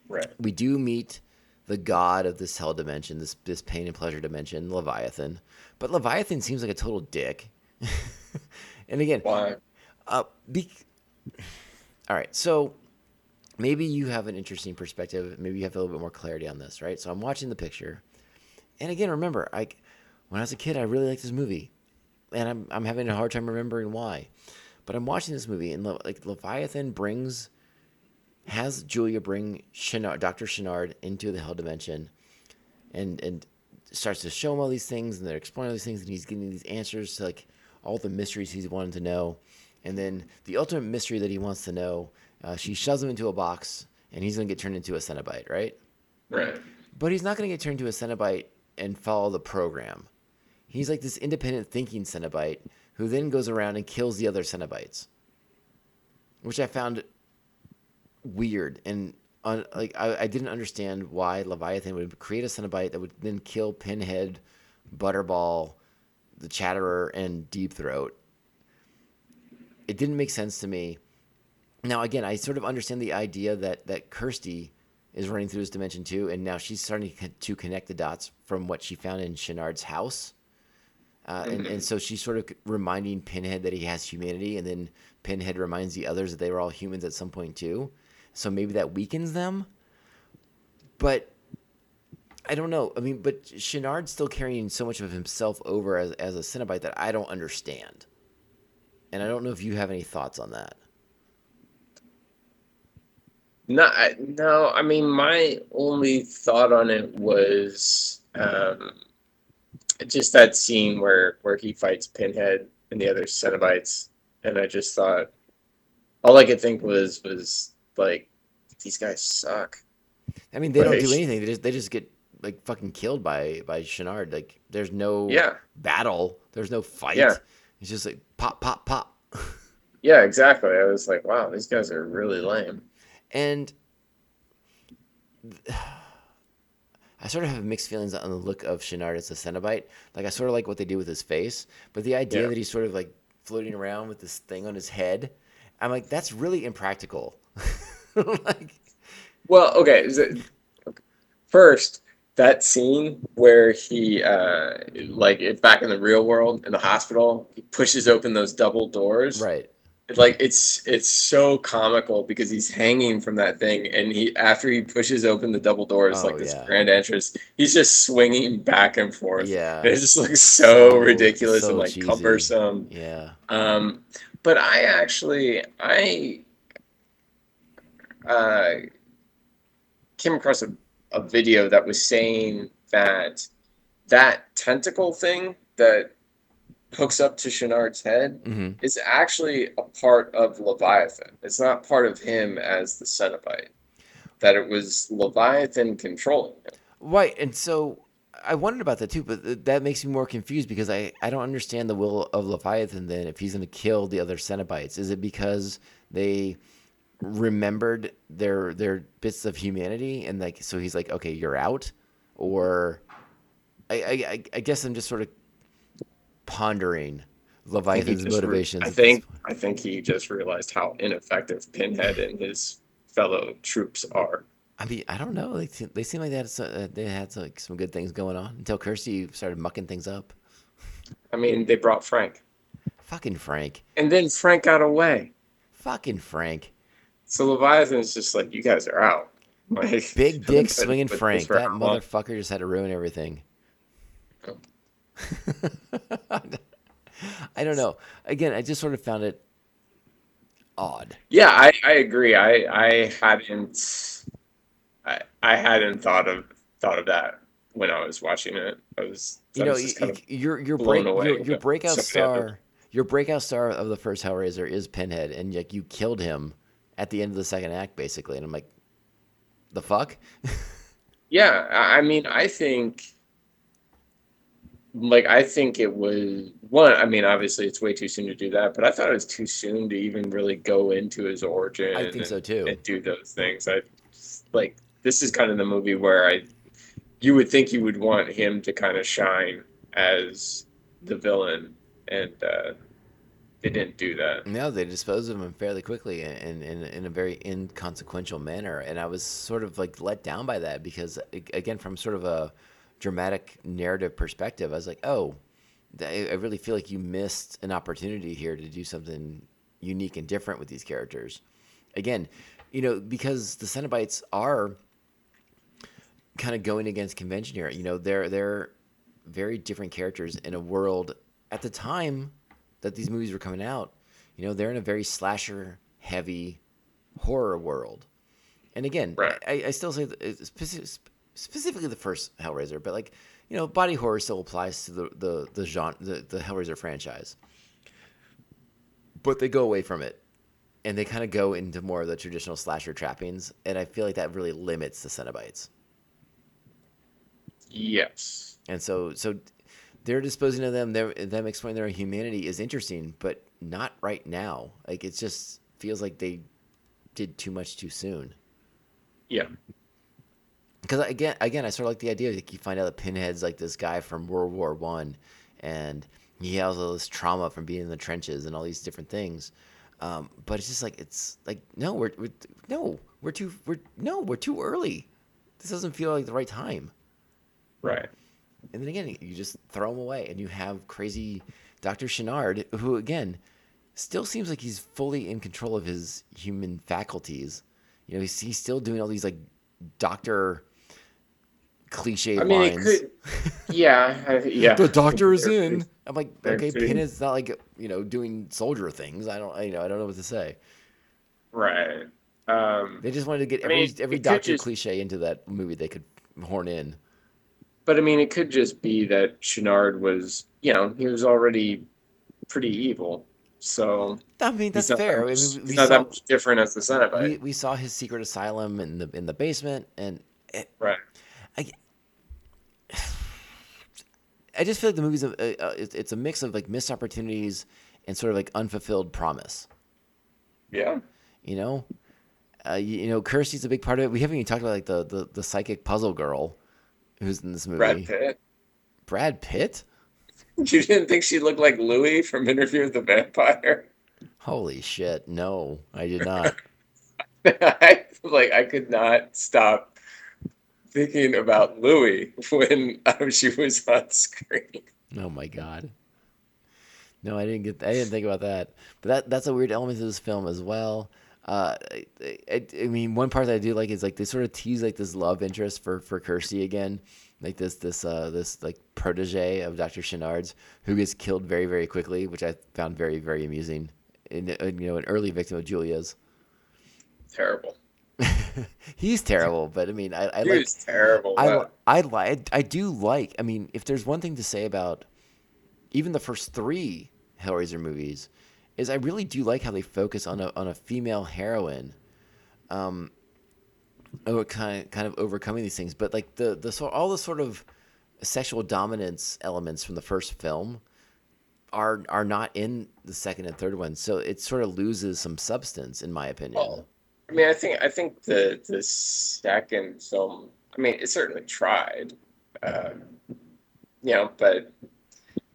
Right. We do meet the god of this hell dimension, this this pain and pleasure dimension, Leviathan. But Leviathan seems like a total dick. [laughs] and again, Why? uh, be- all right, so maybe you have an interesting perspective. Maybe you have a little bit more clarity on this, right? So I'm watching the picture, and again, remember, I when I was a kid, I really liked this movie, and I'm I'm having a hard time remembering why. But I'm watching this movie, and Le- like Leviathan brings has Julia bring Channard, Dr. Channard into the hell dimension and and starts to show him all these things and they're exploring all these things and he's getting these answers to like all the mysteries he's wanted to know. And then the ultimate mystery that he wants to know, uh, she shoves him into a box and he's gonna get turned into a Cenobite, right? Right. But he's not gonna get turned into a Cenobite and follow the program. He's like this independent thinking Cenobite who then goes around and kills the other Cenobites. Which I found weird and un, like I, I didn't understand why Leviathan would create a Cenobite that would then kill Pinhead, Butterball, the Chatterer, and Deep Throat. It didn't make sense to me. Now again, I sort of understand the idea that that Kirsty is running through this dimension too, and now she's starting to connect the dots from what she found in Channard's house. Uh, and, and so she's sort of reminding Pinhead that he has humanity, and then Pinhead reminds the others that they were all humans at some point too. So maybe that weakens them. But I don't know. I mean, but Channard's still carrying so much of himself over as, as a Cenobite that I don't understand. And I don't know if you have any thoughts on that. No, I, no. I mean, my only thought on it was um, just that scene where where he fights Pinhead and the other Cenobites, and I just thought all I could think was was like these guys suck. I mean, they don't do anything. They just they just get like fucking killed by by Channard. Like there's no Yeah. battle. There's no fight. Yeah. It's just like pop, pop, pop. [laughs] Yeah, exactly. I was like, wow, these guys are really lame. And [sighs] I sort of have mixed feelings on the look of Channard as a Cenobite. Like I sort of like what they do with his face, but the idea Yeah. that he's sort of like floating around with this thing on his head, I'm like, that's really impractical. [laughs] like, Well, okay. Is it. First, that scene where he, uh, like, back in the real world in the hospital, he pushes open those double doors. right. It's Like it's it's so comical because he's hanging from that thing, and he after he pushes open the double doors, Oh, like this yeah. grand entrance, he's just swinging back and forth. Yeah. And it just looks so, So- ridiculous so and like cheesy. cumbersome. Yeah. Um, but I actually I uh, came across a, a video that was saying that that tentacle thing that hooks up to Channard's head hmm is actually a part of Leviathan. It's not part of him as the Cenobite. That it was Leviathan controlling him. Right, and so I wondered about that too, but th- that makes me more confused because I, I don't understand the will of Leviathan then if he's going to kill the other Cenobites. Is it because they remembered their their bits of humanity and like so he's like okay you're out or I I, I- I guess I'm just sort of pondering I Leviathan's re- motivations. I think. I think he just realized how ineffective Pinhead and his fellow troops are. I mean I don't know they they seem like they had so- uh, they had like some good things going on until Kirsty started mucking things up. I mean, they brought Frank, Fucking Frank, and then Frank got away. fucking Frank. So Leviathan's just like, you guys are out. Like, [laughs] Big [laughs] dick swinging Frank. That motherfucker just had to ruin everything. [laughs] I don't know. Again, I just sort of found it odd. Yeah, I, I agree. I I hadn't I, I hadn't thought of thought of that when I was watching it. I was You I know, was just y- kind your your blown break, away your, your breakout other- star, your breakout star of the first Hellraiser is Pinhead, and like you killed him at the end of the second act, basically. And I'm like, the fuck? [laughs] Yeah, I mean, I think like I think it was one. I mean, obviously, it's way too soon to do that, but I thought it was too soon to even really go into his origin. I think so, too. And do those things. I like this is kind of the movie where I, you would think you would want him to kind of shine as the villain, and uh, they didn't do that. No, they disposed of him fairly quickly in, in, in a very inconsequential manner. And I was sort of like let down by that because, again, from sort of a dramatic narrative perspective, I was like, oh, I I really feel like you missed an opportunity here to do something unique and different with these characters. Again, you know, because the Cenobites are kind of going against convention here. You know, they're they're very different characters in a world at the time that these movies were coming out. You know, they're in a very slasher heavy horror world. And again, Right. I, I still say specifically the first Hellraiser, but like you know, body horror still applies to the the the genre, the, the Hellraiser franchise. But they go away from it, and they kind of go into more of the traditional slasher trappings, and I feel like that really limits the Cenobites. Yes. And so, so they're disposing of them. They're, them exploring their humanity is interesting, but not right now. Like it just feels like they did too much too soon. Yeah. Because again, again, I sort of like the idea that you find out that Pinhead's like this guy from World War One, and he has all this trauma from being in the trenches and all these different things. Um, but it's just like it's like no, we're, we're no, we're too we're no, we're too early. This doesn't feel like the right time. Right. And then again, you just throw him away, and you have crazy Dr. Channard, who again still seems like he's fully in control of his human faculties. You know, he's, he's still doing all these like doctor cliche I mean, lines. could. Yeah. Yeah. [laughs] the doctor is in. I'm like, okay, Pinhead's not like you know doing soldier things. I don't, you know, I don't know what to say. Right. Um, They just wanted to get I every mean, every doctor just- cliche into that movie they could horn in. But I mean, it could just be that Channard was, you know, he was already pretty evil. So I mean, that's fair. That I mean, we not saw- that much different as the Cenobite. we, we saw his secret asylum in the in the basement, and it, right. I, I just feel like the movie's a it's- it's a mix of like missed opportunities and sort of like unfulfilled promise. Yeah. You know, uh, you, you know, Kirsty's a big part of it. We haven't even talked about like the the, the psychic puzzle girl who's in this movie. Brad Pitt. Brad Pitt? [laughs] You didn't think she looked like Louis from Interview with the Vampire? Holy shit! No, I did not. [laughs] I like I could not stop thinking about Louis when uh, she was on screen. Oh my god. No, I didn't get. I didn't think about that. But that that's a weird element to this film as well. Uh, I, I, mean, one part that I do like is like they sort of tease like this love interest for for Kirsty again, like this this uh this like protege of Doctor Channard's who gets killed very very quickly, which I found very very amusing. And you know, an early victim of Julia's. Terrible. [laughs] He's terrible, but I mean, I, I like terrible. I, I like I do like I mean if there's one thing to say about even the first three Hellraiser movies is I really do like how they focus on a on a female heroine um over kind of, kind of overcoming these things but like the the all the sort of sexual dominance elements from the first film are are not in the second and third one so it sort of loses some substance in my opinion Well, I mean, I think I think the the second film. I mean, it certainly tried, um, you know, but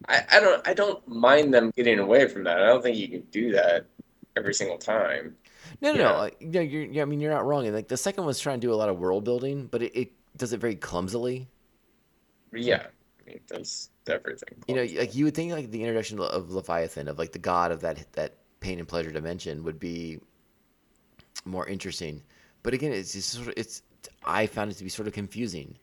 I, I don't I don't mind them getting away from that. I don't think you can do that every single time. No, no, Yeah. no. uh, No, you're, yeah, I mean, you're not wrong. Like the second one's trying to do a lot of world building, but it, it does it very clumsily. Yeah, I mean, that's everything. You know, like you would think like the introduction of Leviathan, of like the god of that that pain and pleasure dimension, would be more interesting. But again, it's just sort of it's. I found it to be sort of confusing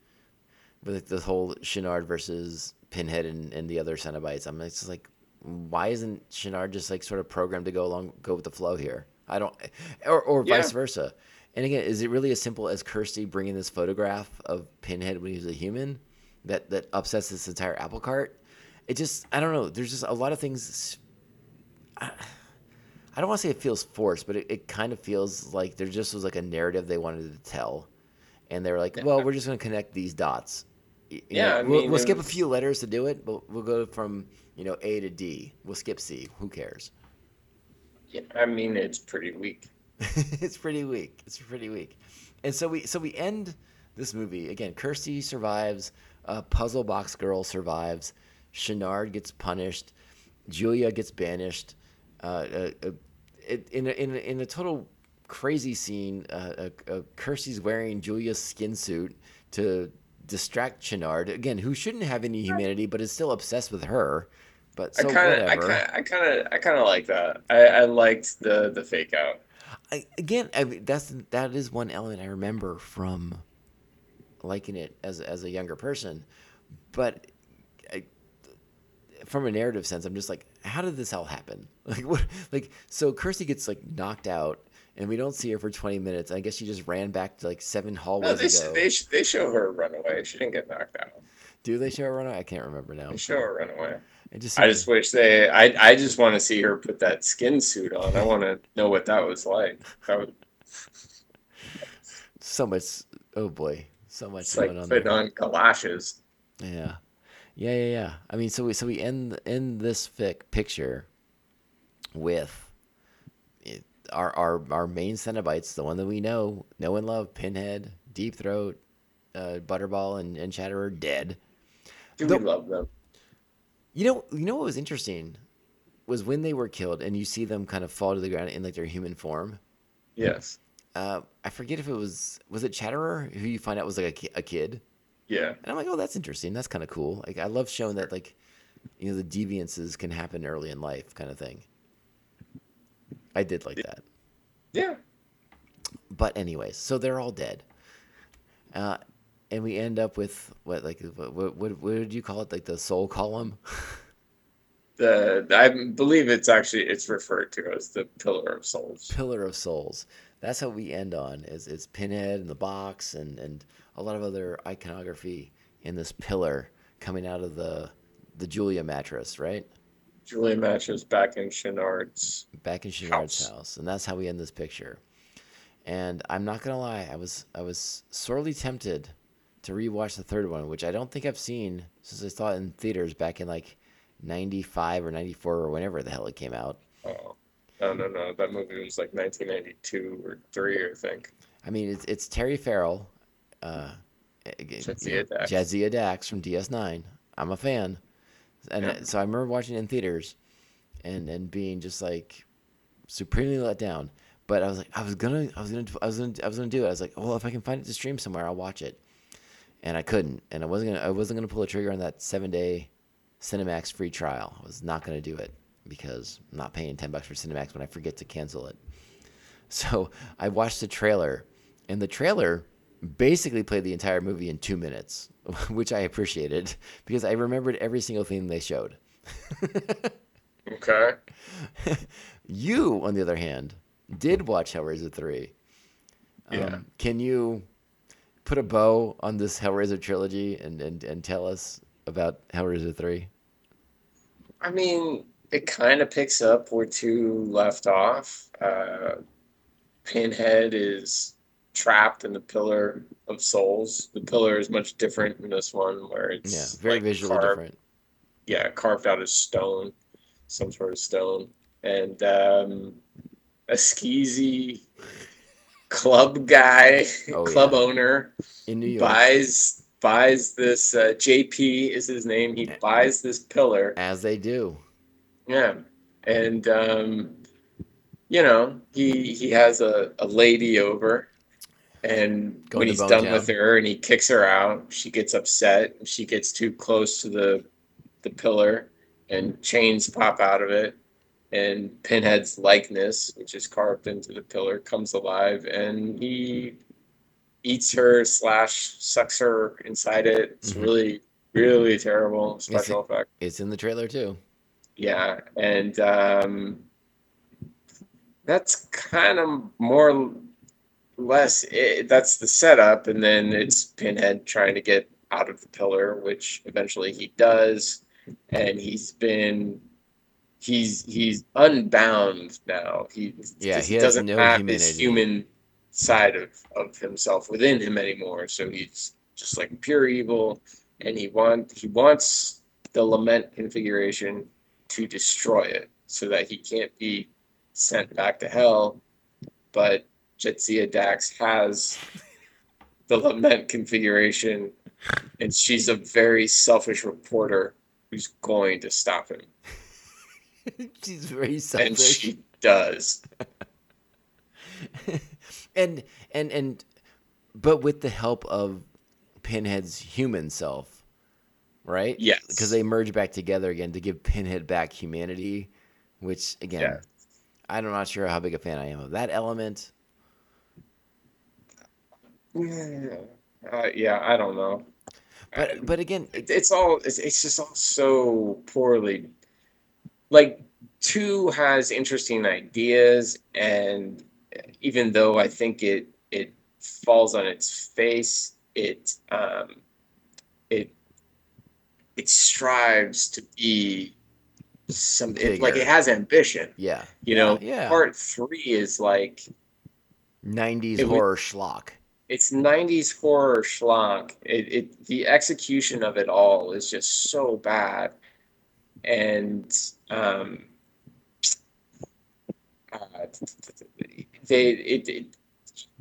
with like, the whole Channard versus Pinhead and, and the other Cenobites. I'm just like, why isn't Channard just like sort of programmed to go along, go with the flow here? I don't, or or Yeah. vice versa. And again, is it really as simple as Kirsty bringing this photograph of Pinhead when he was a human that that upsets this entire apple cart? It just, I don't know. There's just a lot of things. I, I don't want to say it feels forced, but it, it kind of feels like there just was like a narrative they wanted to tell, and they were like, "Well, we're just going to connect these dots," Yeah, know, I we'll, we'll skip a few letters to do it, but we'll go from you know A to D. We'll skip C. Who cares? Yeah, I mean, it's pretty weak. [laughs] it's pretty weak. It's pretty weak. And so we so we end this movie again. Kirsty survives. Uh, Puzzle Box Girl survives. Channard gets punished. Julia gets banished. Uh, uh, uh, it, in a, in a, in a total crazy scene, uh, uh, uh, Kirsty's wearing Julia's skin suit to distract Channard again, who shouldn't have any humanity, but is still obsessed with her. But so I kind of, I kind of, I kind of, I kind of like that. I, I liked the the fake out. I, again, I mean, that's that is one element I remember from liking it as as a younger person, but I, from a narrative sense, I'm just like, how did this all happen? [laughs] Like what? Like so, Kirsty gets like knocked out, and we don't see her for 20 minutes. I guess she just ran back to like seven No, hallways they, ago. they, they show her run away. She didn't get knocked out. Do they show her run away? I can't remember now. They show her run away. It just I just wish they. I I just want to see her put that skin suit on. I want to know what that was like. That was [laughs] so much. Oh boy, so much it's like going on putting there. on galoshes. Yeah, yeah, yeah, yeah. I mean, so we so we end end this fic picture with it, our our our main Cenobites, the one that we know, know and love, Pinhead, Deep Throat, uh, Butterball, and and Chatterer dead. Do The- we love them? You know, you know what was interesting was when they were killed, and you see them kind of fall to the ground in like their human form. Yes. Uh, I forget if it was was it Chatterer who you find out was like a, a kid. Yeah. And I'm like, oh, that's interesting. That's kind of cool. Like, I love showing that, like, you know, the deviances can happen early in life, kind of thing. I did like that. Yeah. But anyways, so they're all dead. Uh, and we end up with what, like, what, what, what, did you call it? Like the soul column? [laughs] The I believe it's actually it's referred to as the Pillar of Souls. Pillar of Souls. That's what we end on. Is it's Pinhead and the box and and a lot of other iconography in this pillar coming out of the the Julia mattress, right? Julia matches back in Channard's. back in Channard's House. house. and that's how we end this picture. And I'm not gonna lie, I was I was sorely tempted to rewatch the third one, which I don't think I've seen since I saw it in theaters back in like '95 or '94 or whenever the hell it came out. Oh, no, no, no. That movie was like 1992 or three, I think. I mean, it's it's Terry Farrell, uh, Jadzia Dax. Jadzia Dax from DS9. I'm a fan, and Yeah. so I remember watching it in theaters, and and being just like supremely let down. But I was like, I was gonna, I was gonna, I was gonna, I was gonna do it. I was like, well, if I can find it to stream somewhere, I'll watch it. And I couldn't, and I wasn't gonna, I wasn't gonna pull the trigger on that seven day Cinemax free trial. I was not gonna do it because I'm not paying ten bucks for Cinemax when I forget to cancel it. [laughs] So I watched the trailer, and the trailer basically played the entire movie in two minutes, [laughs] which I appreciated because I remembered every single thing they showed. Okay. [laughs] You, on the other hand, did watch Hellraiser 3. Yeah. Um, can you put a bow on this Hellraiser trilogy and, and, and tell us about Hellraiser 3? I mean, it kind of picks up where two left off. Uh, Pinhead is trapped in the Pillar of Souls. The pillar is much different in this one, where it's Yeah, very like visually carved- different. Yeah, carved out of stone, some sort of stone, and um, a skeezy club guy, Oh, club yeah. owner In New York, buys buys this uh, JP is his name. He buys this pillar. as they do. Yeah, and um, you know he he has a, a lady over, and Going when he's done with her and he kicks her out, she gets upset. She gets too close to the the pillar, and chains pop out of it. And Pinhead's likeness, which is carved into the pillar, comes alive, and he eats her slash sucks her inside it. It's Mhm. really, really terrible special effect. It's in the trailer, too. Yeah, and um, that's kind of more or less it, that's the setup, and then it's Pinhead trying to get out of the pillar, which eventually he does, and he's been he's he's unbound now. He Yeah, he doesn't no have this humanity. human side of of himself within him anymore, so he's just like pure evil. and he want he wants the lament configuration to destroy it so that he can't be sent back to hell. But Jadzia Dax has the lament configuration, and she's a very selfish reporter who's going to stop him, [laughs] She's very selfish, and she does. [laughs] and and and but with the help of Pinhead's human self, right? Yes. Because they merge back together again to give Pinhead back humanity, which again, Yeah. I'm not sure how big a fan I am of that element. Yeah, uh, yeah, I don't know. But but again, It- it's all it's, it's just all so poorly like two has interesting ideas and even though i think it it falls on its face it um it it strives to be some it, like it has ambition yeah, you know yeah. part three is like 90s It would- horror schlock. It's 90s horror schlock. It, it the execution of it all is just so bad, and um, uh, they it, it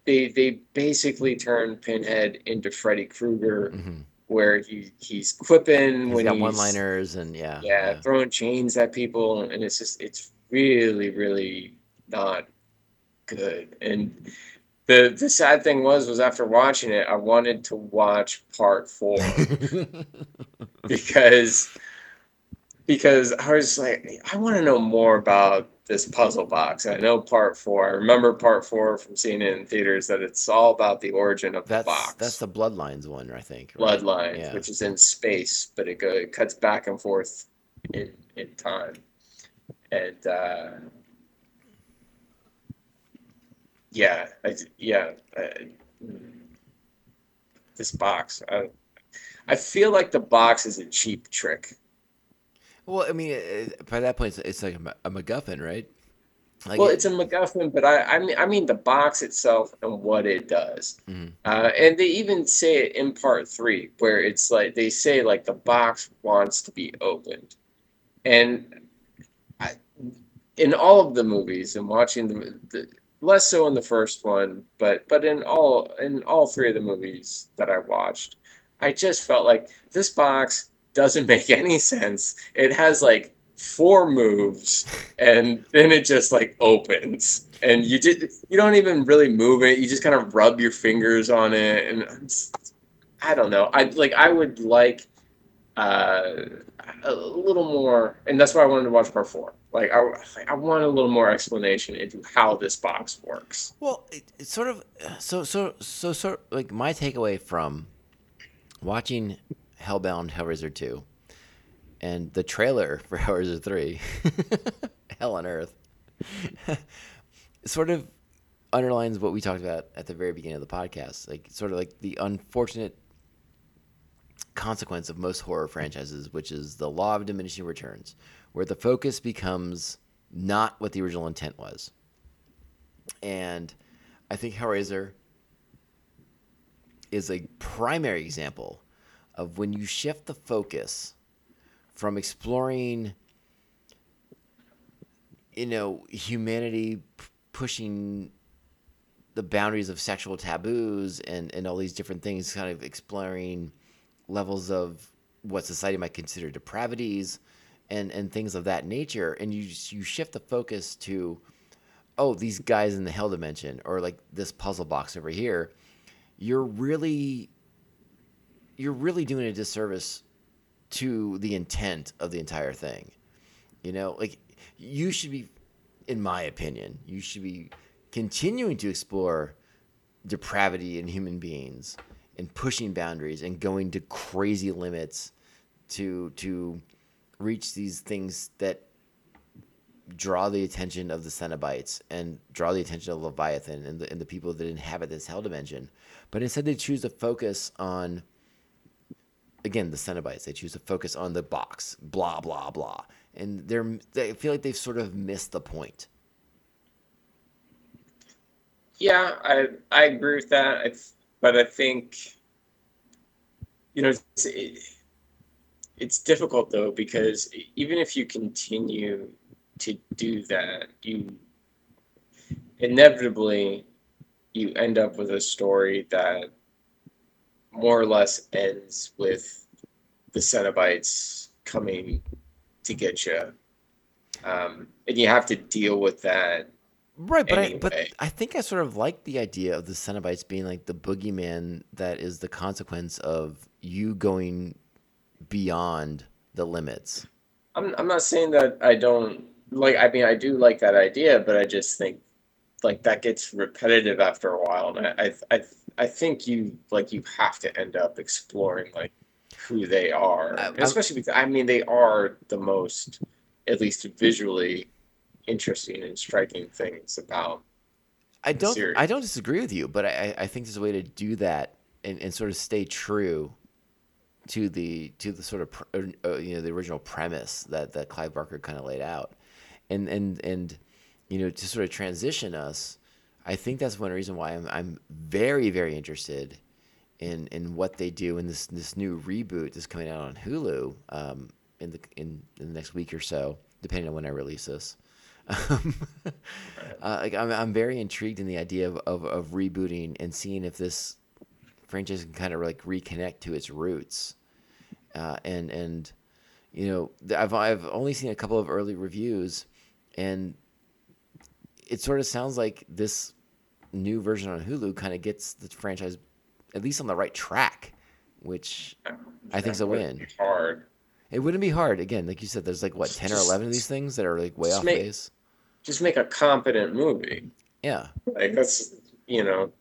they they basically turn Pinhead into Freddy Krueger, hmm where he he's quipping He's when got he's one-liners and yeah, yeah, throwing chains at people, and it's just it's really really not good. And the the sad thing was was after watching it, I wanted to watch part four [laughs] because because I was like, I want to know more about this puzzle box. I know part four. I remember part four from seeing it in theaters that it's all about the origin of that's the box. that's the Bloodlines one, I think. right? Bloodlines, Yeah. which is in space, but it, go, it cuts back and forth in in time, and uh, yeah, I, yeah, uh, this box. I, I feel like the box is a cheap trick. Well, I mean, it, by that point, it's, like a, a MacGuffin, right? Like well, it- it's a MacGuffin, but I, I mean, I mean the box itself and what it does. Mhm. Uh, and they even say it in part three, where it's like they say like the box wants to be opened, and I, in all of the movies and watching the, the less so in the first one, but but in all in all three of the movies that I watched, I just felt like this box doesn't [laughs] make any sense. It has like four moves and then it just like opens. And you did you don't even really move it. You just kind of rub your fingers on it and it's- i don't know. I like i would like uh a little more and that's why i wanted to watch part four like i i want a little more explanation into how this box works. Well, it, it's sort of so so so so like my takeaway from watching Hellbound Hellraiser 2 and the trailer [laughs] for Hellraiser 3 [laughs] Hell on Earth [laughs] sort of underlines what we talked about at the very beginning of the podcast like sort of like the unfortunate consequence of most horror franchises which is the law of diminishing returns where the focus becomes not what the original intent was. And I think Hellraiser is a primary example of when you shift the focus from exploring, you know, humanity p- pushing the boundaries of sexual taboos and, and all these different things, kind of exploring levels of what society might consider depravities and, and things of that nature. And you, you shift the focus to, oh, these guys in the hell dimension, or like this puzzle box over here, you're really you're really doing a disservice to the intent of the entire thing. You know, like you should be, in my opinion, you should be continuing to explore depravity in human beings and pushing boundaries and going to crazy limits to to reach these things that draw the attention of the Cenobites and draw the attention of Leviathan and the, and the people that inhabit this hell dimension. But instead, they choose to focus on, again, the Cenobites. They choose to focus on the box, blah, blah, blah. And they're, they feel like they've sort of missed the point. yeah i i agree with that I, th- but i think you know, it's, it, it's difficult though because even if you continue to do that, you inevitably you end up with a story that more or less ends with the Cenobites coming to get you, um, and you have to deal with that. Right, but I, but I think I sort of like the idea of the Cenobites being like the boogeyman that is the consequence of you going beyond the limits. I'm I'm not saying that I don't like. I mean, I do like that idea, but I just think like that gets repetitive after a while, and I I I, I think you like you have to end up exploring like who they are, I- especially because I mean they are the most, at least visually, interesting and striking things about. I don't. I don't disagree with you, but I, I think there's a way to do that and, and sort of stay true to the to the sort of uh, you know the original premise that that Clive Barker kind of laid out, and and and you know to sort of transition us. I think that's one reason why I'm I'm very very interested in in what they do in this this new reboot that's coming out on Hulu um, in the in, in the next week or so, depending on when I release this. Um, [laughs] uh, like I'm, I'm very intrigued in the idea of, of, of rebooting and seeing if this franchise can kind of like reconnect to its roots. Uh, and and you know I've I've only seen a couple of early reviews, and it sort of sounds like this new version on Hulu kind of gets the franchise at least on the right track, which I think's a win. Hard. It wouldn't be hard. Again, like you said, there's like what ten or eleven of these things that are like way off make- base. Just make a competent movie. Yeah. Like that's you know,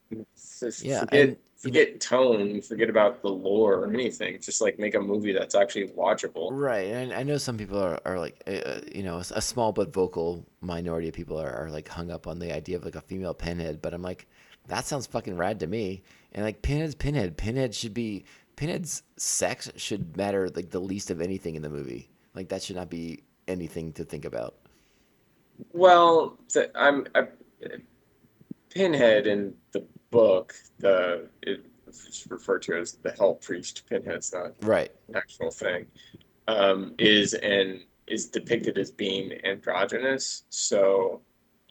just Yeah, forget and- forget tone, forget about the lore or anything. Just like make a movie that's actually watchable. Right, and I know some people are, are like, uh, you know, a small but vocal minority of people are, are like hung up on the idea of like a female pinhead, but I'm like, that sounds fucking rad to me. And like, pinhead's pinhead. Pinhead should be pinhead's sex should matter like the least of anything in the movie. Like that should not be anything to think about. Well, I'm I, Pinhead and the book. The it, it's referred to as the Hell Priest. Pinhead's not Right. an actual thing. Um, is and is depicted as being androgynous. So,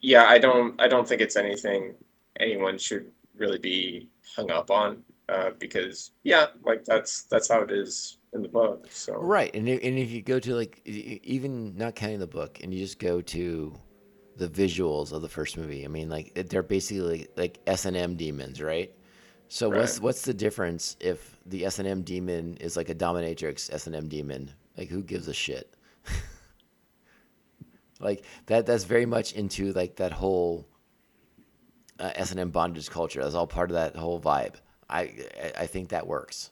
yeah, I don't I don't think it's anything anyone should really be hung up on. Uh, because yeah, like that's that's how it is in the book. So Right, and if, and if you go to like even not counting the book, and you just go to the visuals of the first movie, I mean, like they're basically like S and M demons, right? So what's Right. what's the difference if the S and M demon is like a dominatrix S and M demon? Like who gives a shit? [laughs] like that that's very much into like that whole uh, S and M bondage culture. That's all part of that whole vibe. I I- I think that works.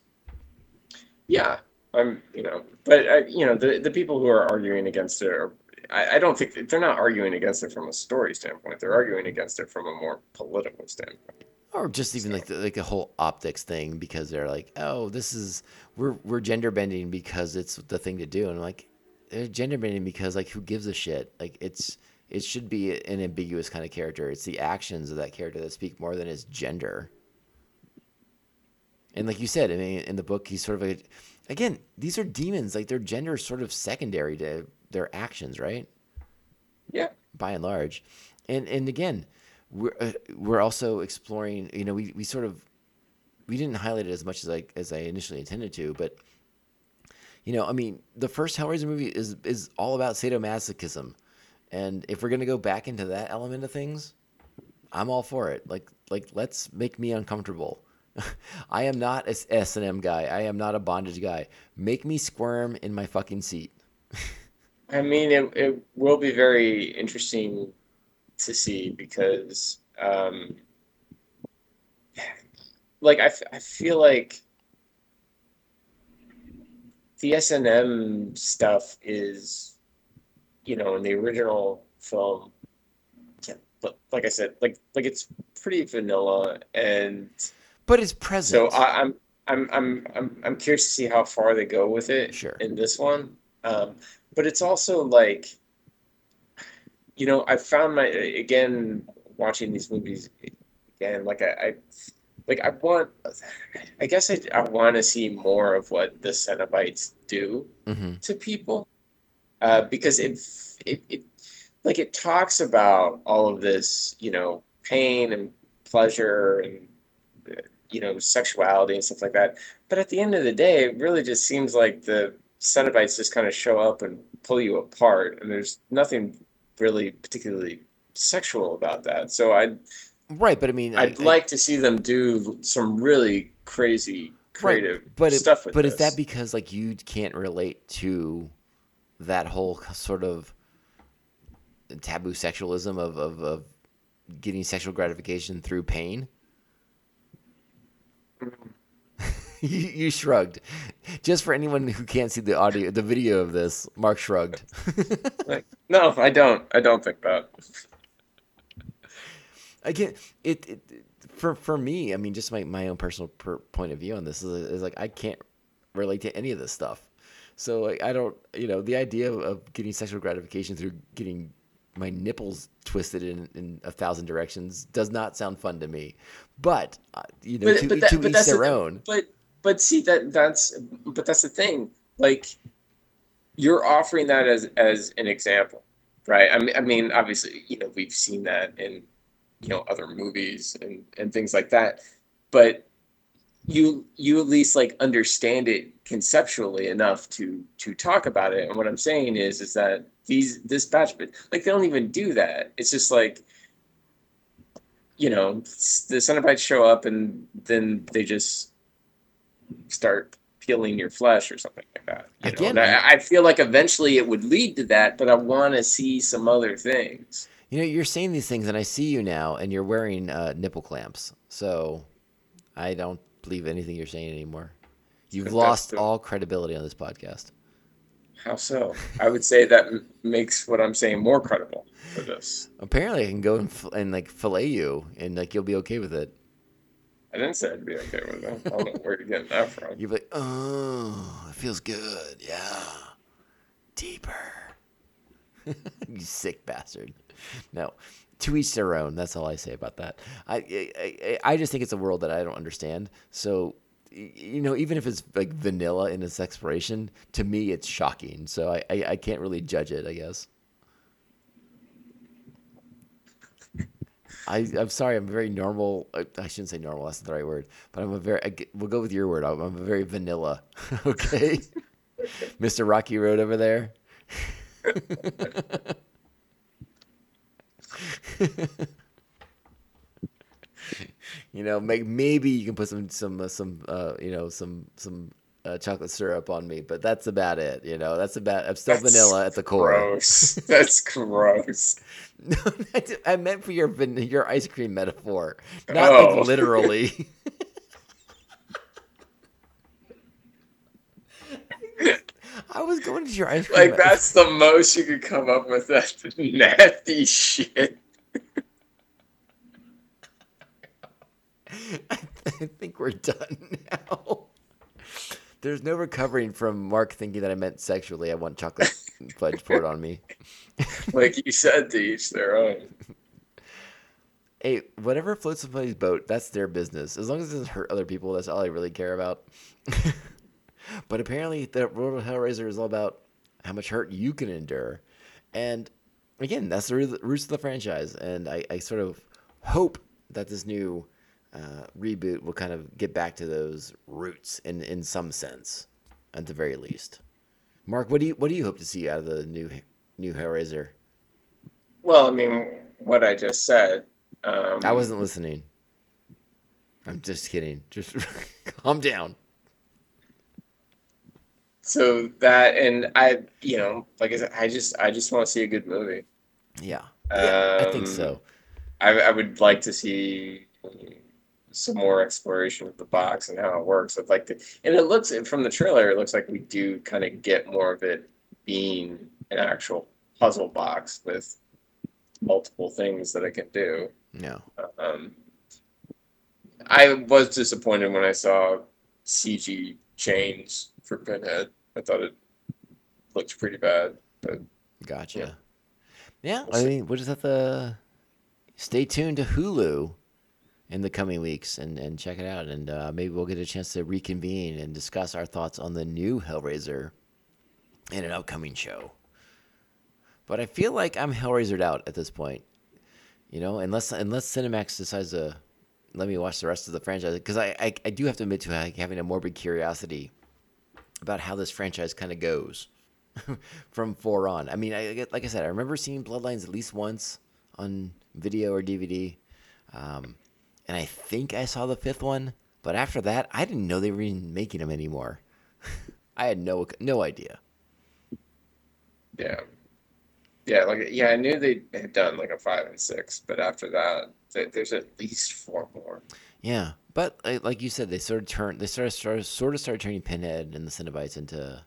Yeah, I'm, you know, but I, you know, the the people who are arguing against it are, I, I don't think they're not arguing against it from a story standpoint. They're arguing against it from a more political standpoint. or just even like the, like a whole optics thing because they're like, oh, this is we're we're gender bending because it's the thing to do, and I'm like, they're gender bending because like who gives a shit? Like it's it should be an ambiguous kind of character. It's the actions of that character that speak more than his gender. And like you said, I mean, in the book, he's sort of a, again, these are demons. Like their gender is sort of secondary to their actions, right? Yeah, by and large. And and again, we're uh, we're also exploring. You know, we, we sort of we didn't highlight it as much as I as I initially intended to, but you know, I mean, the first Hellraiser movie is is all about sadomasochism, and if we're gonna go back into that element of things, I'm all for it. Like like let's make me uncomfortable. [laughs] I am not a S and M guy. I am not a bondage guy. Make me squirm in my fucking seat. [laughs] I mean, it it will be very interesting to see because, um, like I, f- I feel like the S and M stuff is, you know, in the original film. Yeah, but like I said, like like it's pretty vanilla, and But it's present. so I, I'm I'm I'm I'm I'm curious to see how far they go with it Sure. in this one. Um, but it's also like, you know, I found my again watching these movies again, like I, I like I want, I guess I, I want to see more of what the Cenobites do hmm to people, uh, because it, it it like it talks about all of this, you know, pain and pleasure and uh, you know sexuality and stuff like that. But at the end of the day, it really just seems like the Cenobites just kind of show up and pull you apart, and there's nothing really particularly sexual about that. So I'd Right, but I mean, I- I'd I- like to see them do some really crazy creative but it- stuff with but this. is that because like you can't relate to that whole sort of taboo sexualism of, of, of getting sexual gratification through pain? Mm. [laughs] you, you shrugged. Just for anyone who can't see the audio, the video of this, Mark shrugged. like, no, I don't. I don't think that. Again, it, it for for me. I mean, just my, my own personal per, point of view on this is, is like I can't relate to any of this stuff. So like I don't, you know, the idea of, of getting sexual gratification through getting my nipples twisted in, in a thousand directions does not sound fun to me. But uh, you know, But, to, but, that, to each that's their the, own. But but see that that's but that's the thing. Like you're offering that as as an example, right? I mean, I mean, obviously, you know, we've seen that in you know other movies and and things like that. But you you at least like understand it conceptually enough to to talk about it. And what I'm saying is is that these this batch, but like they don't even do that. It's just like you know, the Cenobites show up and then they just start peeling your flesh or something like that. You Again, know? I, I feel like eventually it would lead to that, but I want to see some other things. You know, you're saying these things, and I see you now, and you're wearing uh, nipple clamps. So I don't believe anything you're saying anymore. You've lost the- all credibility on this podcast. How so? I would say that m- makes what I'm saying more credible for this. Apparently, I can go and, f- and like fillet you, and like you'll be okay with it. I didn't say I'd be okay with it. I don't know where you're getting that from. You'll be like, oh, it feels good. Yeah. Deeper. [laughs] you sick bastard. No. To each their own. That's all I say about that. I, I, I- I just think it's a world that I don't understand. So, you know, even if it's like vanilla in its exploration, to me it's shocking. So I, I, I can't really judge it, I guess. I, I'm sorry. I'm very normal. I I shouldn't say normal. That's not the right word. But I'm a very. I, we'll go with your word. I'm, I'm a very vanilla. [laughs] Okay, [laughs] Mr. Rocky Road over there. [laughs] you know, make, maybe you can put some some uh, some uh, you know some some uh, chocolate syrup on me, but that's about it. You know, that's about. I'm still That's vanilla at the core. Gross. [laughs] That's gross. [laughs] No, I I meant for your van- your ice cream metaphor, not Oh. like [laughs] literally. I was going to your ice cream. Like that's the most you could come up with. That nasty shit. I think we're done now. There's no recovering from Mark thinking that I meant sexually. I want chocolate [laughs] fudge poured on me. Like you said, to each their own. Hey, whatever floats somebody's boat, that's their business. As long as it doesn't hurt other people, that's all I really care about. [laughs] but apparently, the World of Hellraiser is all about how much hurt you can endure. And again, that's the roots of the franchise. And I, I sort of hope that this new uh, reboot will kind of get back to those roots in, in some sense, at the very least. Mark, what do you what do you hope to see out of the new new Hellraiser? Well, I mean, what I just said. Um, I wasn't listening. I'm just kidding. Just [laughs] calm down. So that, and I, you know, like I said, I just, I just want to see a good movie. Yeah. Yeah, I think Um, so. I, I would like to see some more exploration of the box and how it works. I'd like to, and it looks from the trailer, it looks like we do kind of get more of it being an actual puzzle box with multiple things that it can do. No. Um, I was disappointed when I saw CG chains for Pinhead. I thought it looked pretty bad, but Gotcha. Yeah, We'll I see. mean, we'll just have to stay tuned to Hulu in the coming weeks and, and check it out. And uh, maybe we'll get a chance to reconvene and discuss our thoughts on the new Hellraiser in an upcoming show. But I feel like I'm Hellraisered out at this point. You know, unless unless Cinemax decides to let me watch the rest of the franchise, because I, I, I do have to admit to having a morbid curiosity about how this franchise kind of goes [laughs] from four on. I mean, I, like I said, I remember seeing Bloodlines at least once on video or DVD, um, and I think I saw the fifth one. But after that, I didn't know they were even making them anymore. [laughs] I had no no idea. Yeah. Yeah, like yeah, I knew they had done like a five and six, but after that, th- there's at least four more. Yeah, but like, like you said, they sort of turned, they sort of started, sort of started turning Pinhead and the Cenobites into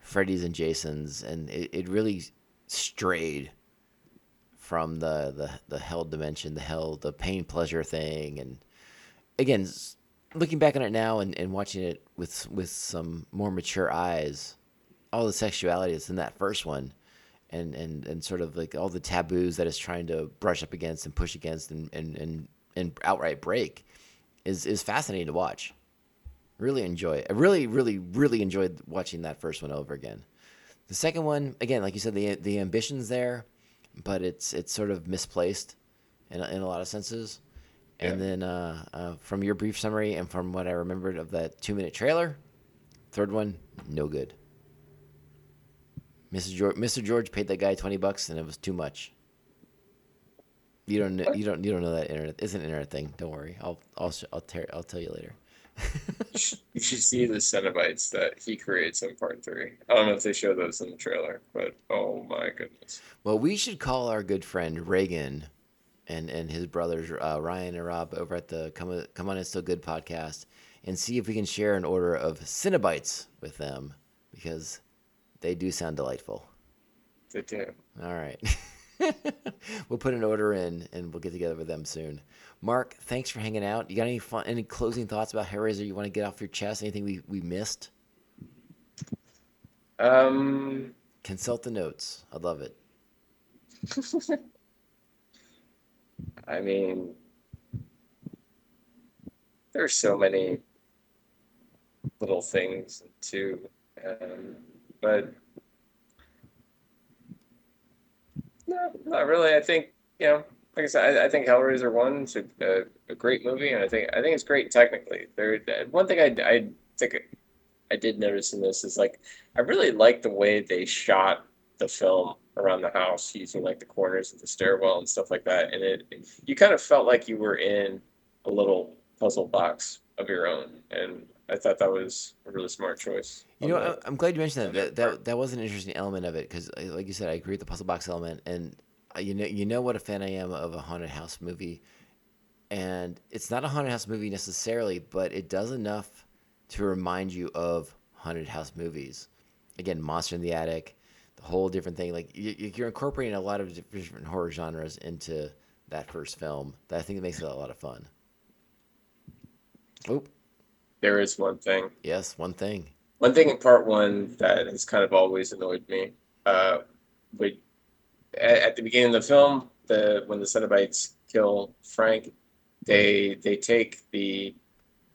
Freddy's and Jason's, and it, it really strayed from the, the the hell dimension, the hell, the pain pleasure thing, and again, looking back on it now and, and watching it with with some more mature eyes, all the sexuality that's in that first one, and and and sort of like all the taboos that it's trying to brush up against and push against and and and, and outright break is is fascinating to watch. Really enjoy it. I really, really, really enjoyed watching that first one over again. The second one, again, like you said, the the ambition's there, but it's it's sort of misplaced in a, in a lot of senses. And Yeah. then uh, uh, from your brief summary and from what I remembered of that two minute trailer, third one, no good. Mr. George, Mr. George paid that guy twenty bucks, and it was too much. You don't know, you don't you don't know that internet. It's an internet thing. Don't worry. I'll I'll I'll, tear, I'll tell you later. You should- you should see the Cenobites that he creates in part three. I don't know if they show those in the trailer, but oh my goodness. Well, we should call our good friend Reagan and and his brothers uh, Ryan and Rob over at the Come Come On It's Still Good podcast and see if we can share an order of Cinnabites with them because they do sound delightful. They do. All right. [laughs] [laughs] we'll put an order in and we'll get together with them soon. Mark, thanks for hanging out. You got any fun, any closing thoughts about Hellraiser you want to get off your chest? Anything we, we missed? Um, Consult the notes. I love it. [laughs] I mean, there's so many little things too, um, but no, not really. I think you know, like I said, I, I think Hellraiser One is a, a, a great movie, and I think I think it's great technically. There, one thing I I think I did notice in this is like I really like the way they shot the film around the house using like the corners of the stairwell and stuff like that, and it you kind of felt like you were in a little puzzle box of your own, and I thought that was a really smart choice. You know, that. I'm glad you mentioned that. That, that that was an interesting element of it because, like you said, I agree with the puzzle box element, and uh, you know, you know what a fan I am of a haunted house movie, and it's not a haunted house movie necessarily, but it does enough to remind you of haunted house movies. Again, Monster in the Attic, the whole different thing. Like you, you- you're incorporating a lot of different horror genres into that first film. That I think it makes it a lot of fun. Oh, there is one thing. yes, one thing. One thing in part one that has kind of always annoyed me, uh, would at, at the beginning of the film, the when the Cenobites kill Frank, they they take the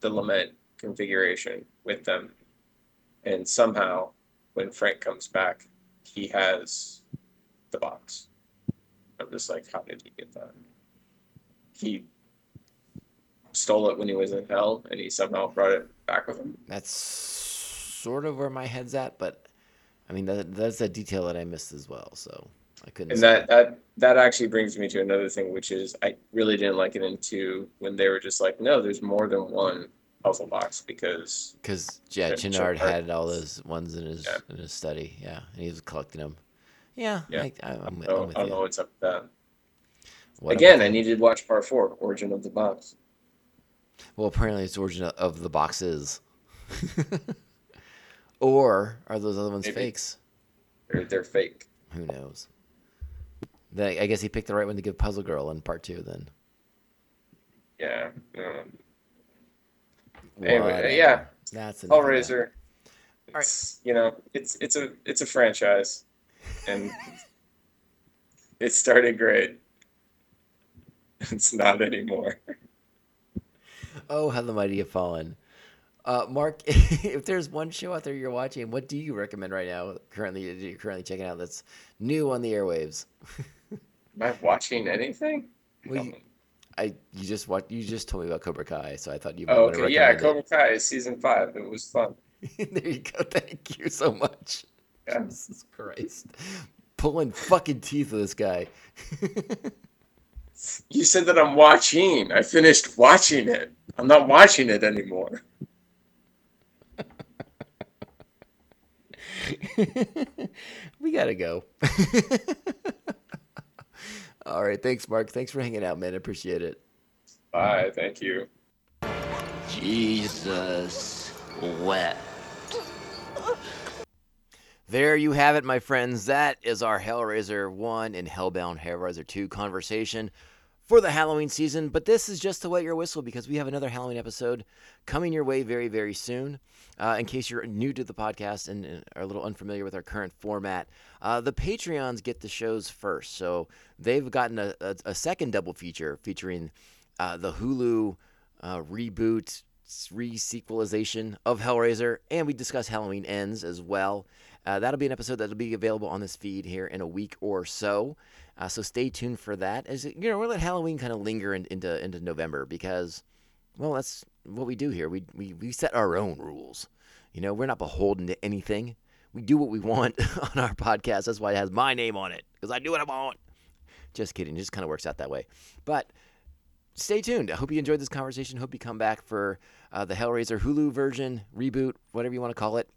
the lament configuration with them, and somehow when Frank comes back, he has the box. I'm just like, how did he get that? He stole it when he was in hell, and he somehow brought it back with him. That's sort of where my head's at, but I mean that that's a detail that I missed as well, so I couldn't. And that that that actually brings me to another thing, which is I really didn't like it into when they were just like, no, there's more than one puzzle box because because yeah, Channard. had all those ones in his Yeah. in his study, yeah, and he was collecting them. Yeah, Yeah. I, I, I'm, I'm with I don't you. know what's up with that. What Again, I needed to watch part four, Origin of the Box. Well, apparently it's the origin of the boxes, [laughs] or are those other ones Maybe. fakes? They're they're fake. Who knows? I guess he picked the right one to give Puzzle Girl in part two. Then Yeah. um, Anyway, yeah. that's that. Hellraiser. It's you know, it's it's a it's a franchise, and [laughs] it started great. [laughs] It's not anymore. Oh, how the mighty have fallen. Uh, Mark, [laughs] if there's one show out there you're watching, what do you recommend right now? Currently, you're currently checking out that's new on the airwaves. Am I watching anything? Well, you, I you just what you just told me about Cobra Kai, so I thought you. Might Oh, okay. Yeah, Cobra Kai season five. It was fun. [laughs] there you go. Thank you so much. Yeah. Jesus Christ, pulling fucking teeth with this guy. [laughs] You said that I'm watching. I finished watching it. I'm not watching it anymore. [laughs] we gotta go. [laughs] All right, thanks, Mark. Thanks for hanging out, man. I appreciate it. Bye. Thank you. Jesus wept. There you have it, my friends. That is our Hellraiser 1 and Hellbound Hellraiser 2 conversation for the Halloween season. But this is just to wet your whistle because we have another Halloween episode coming your way very, very soon. Uh, in case you're new to the podcast and are a little unfamiliar with our current format, uh, the Patreons get the shows first. So they've gotten a, a, a second double feature featuring uh, the Hulu uh, reboot, re-sequelization of Hellraiser, and we discuss Halloween Ends as well. Uh, that'll be an episode that'll be available on this feed here in a week or so. Uh, so stay tuned for that. As you know, we'll let Halloween kind of linger in, into into November because, well, that's what we do here. We, we we set our own rules. You know, we're not beholden to anything. We do what we want [laughs] on our podcast. That's why it has my name on it because I do what I want. Just kidding. It just kind of works out that way. But stay tuned. I hope you enjoyed this conversation. Hope you come back for uh, the Hellraiser Hulu version, reboot, whatever you want to call it,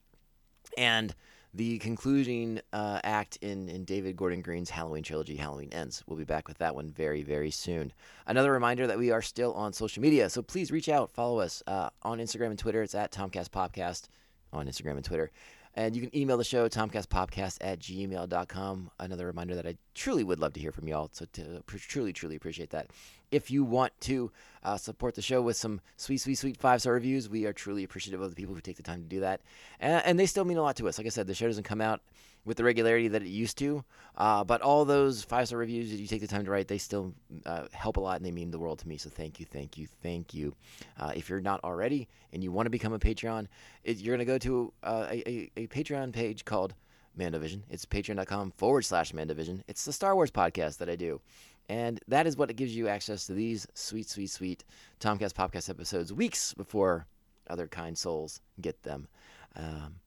and the concluding uh, act in, in David Gordon Green's Halloween trilogy, Halloween Ends. We'll be back with that one very, very soon. Another reminder that we are still on social media, so please reach out, follow us uh, on Instagram and Twitter. It's at Tomcast Podcast on Instagram and Twitter. And you can email the show, tomcastpopcast at gmail.com. Another reminder that I truly would love to hear from y'all. So, to truly, truly appreciate that. If you want to uh, support the show with some sweet, sweet, sweet five star reviews, we are truly appreciative of the people who take the time to do that. And, and they still mean a lot to us. Like I said, the show doesn't come out with the regularity that it used to. Uh, but all those five star reviews that you take the time to write, they still uh, help a lot and they mean the world to me. So thank you, thank you, thank you. Uh, if you're not already and you want to become a Patreon, it, you're going to go to uh, a, a, a Patreon page called Mandovision. It's patreon.com forward slash Mandovision. It's the Star Wars podcast that I do. And that is what gives you access to these sweet, sweet, sweet Tomcast podcast episodes weeks before other kind souls get them. Um,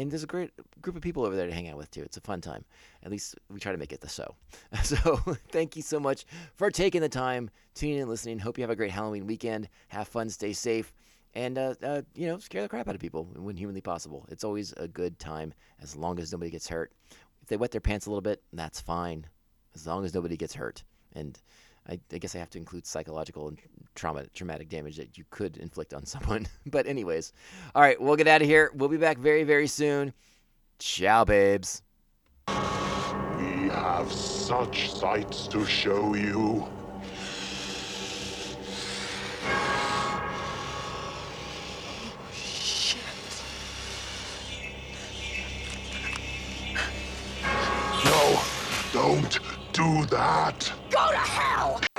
and there's a great group of people over there to hang out with too. It's a fun time. At least we try to make it the so. [laughs] So [laughs] thank you so much for taking the time, tuning in, and listening. Hope you have a great Halloween weekend. Have fun, stay safe, and uh, uh, you know scare the crap out of people when humanly possible. It's always a good time as long as nobody gets hurt. If they wet their pants a little bit, that's fine, as long as nobody gets hurt. And I, I guess I have to include psychological and trauma, traumatic damage that you could inflict on [laughs] someone. but anyways, all right, we'll get out of here. We'll be back very, very soon. Ciao, babes. We have such sights to show you. No, don't do that.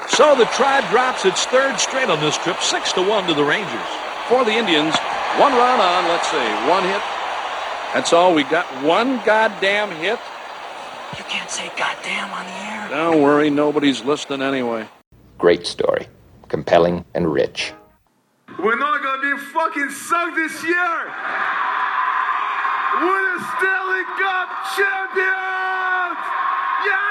So the tribe drops its third straight on this trip, six to one to the Rangers. For the Indians, one run on, let's see, one hit. That's all. We got one goddamn hit. You can't say goddamn on the air. Don't worry, nobody's listening anyway. Great story. Compelling and rich. We're not gonna be fucking sucked this year. We're the Stanley Cup champions. Yeah.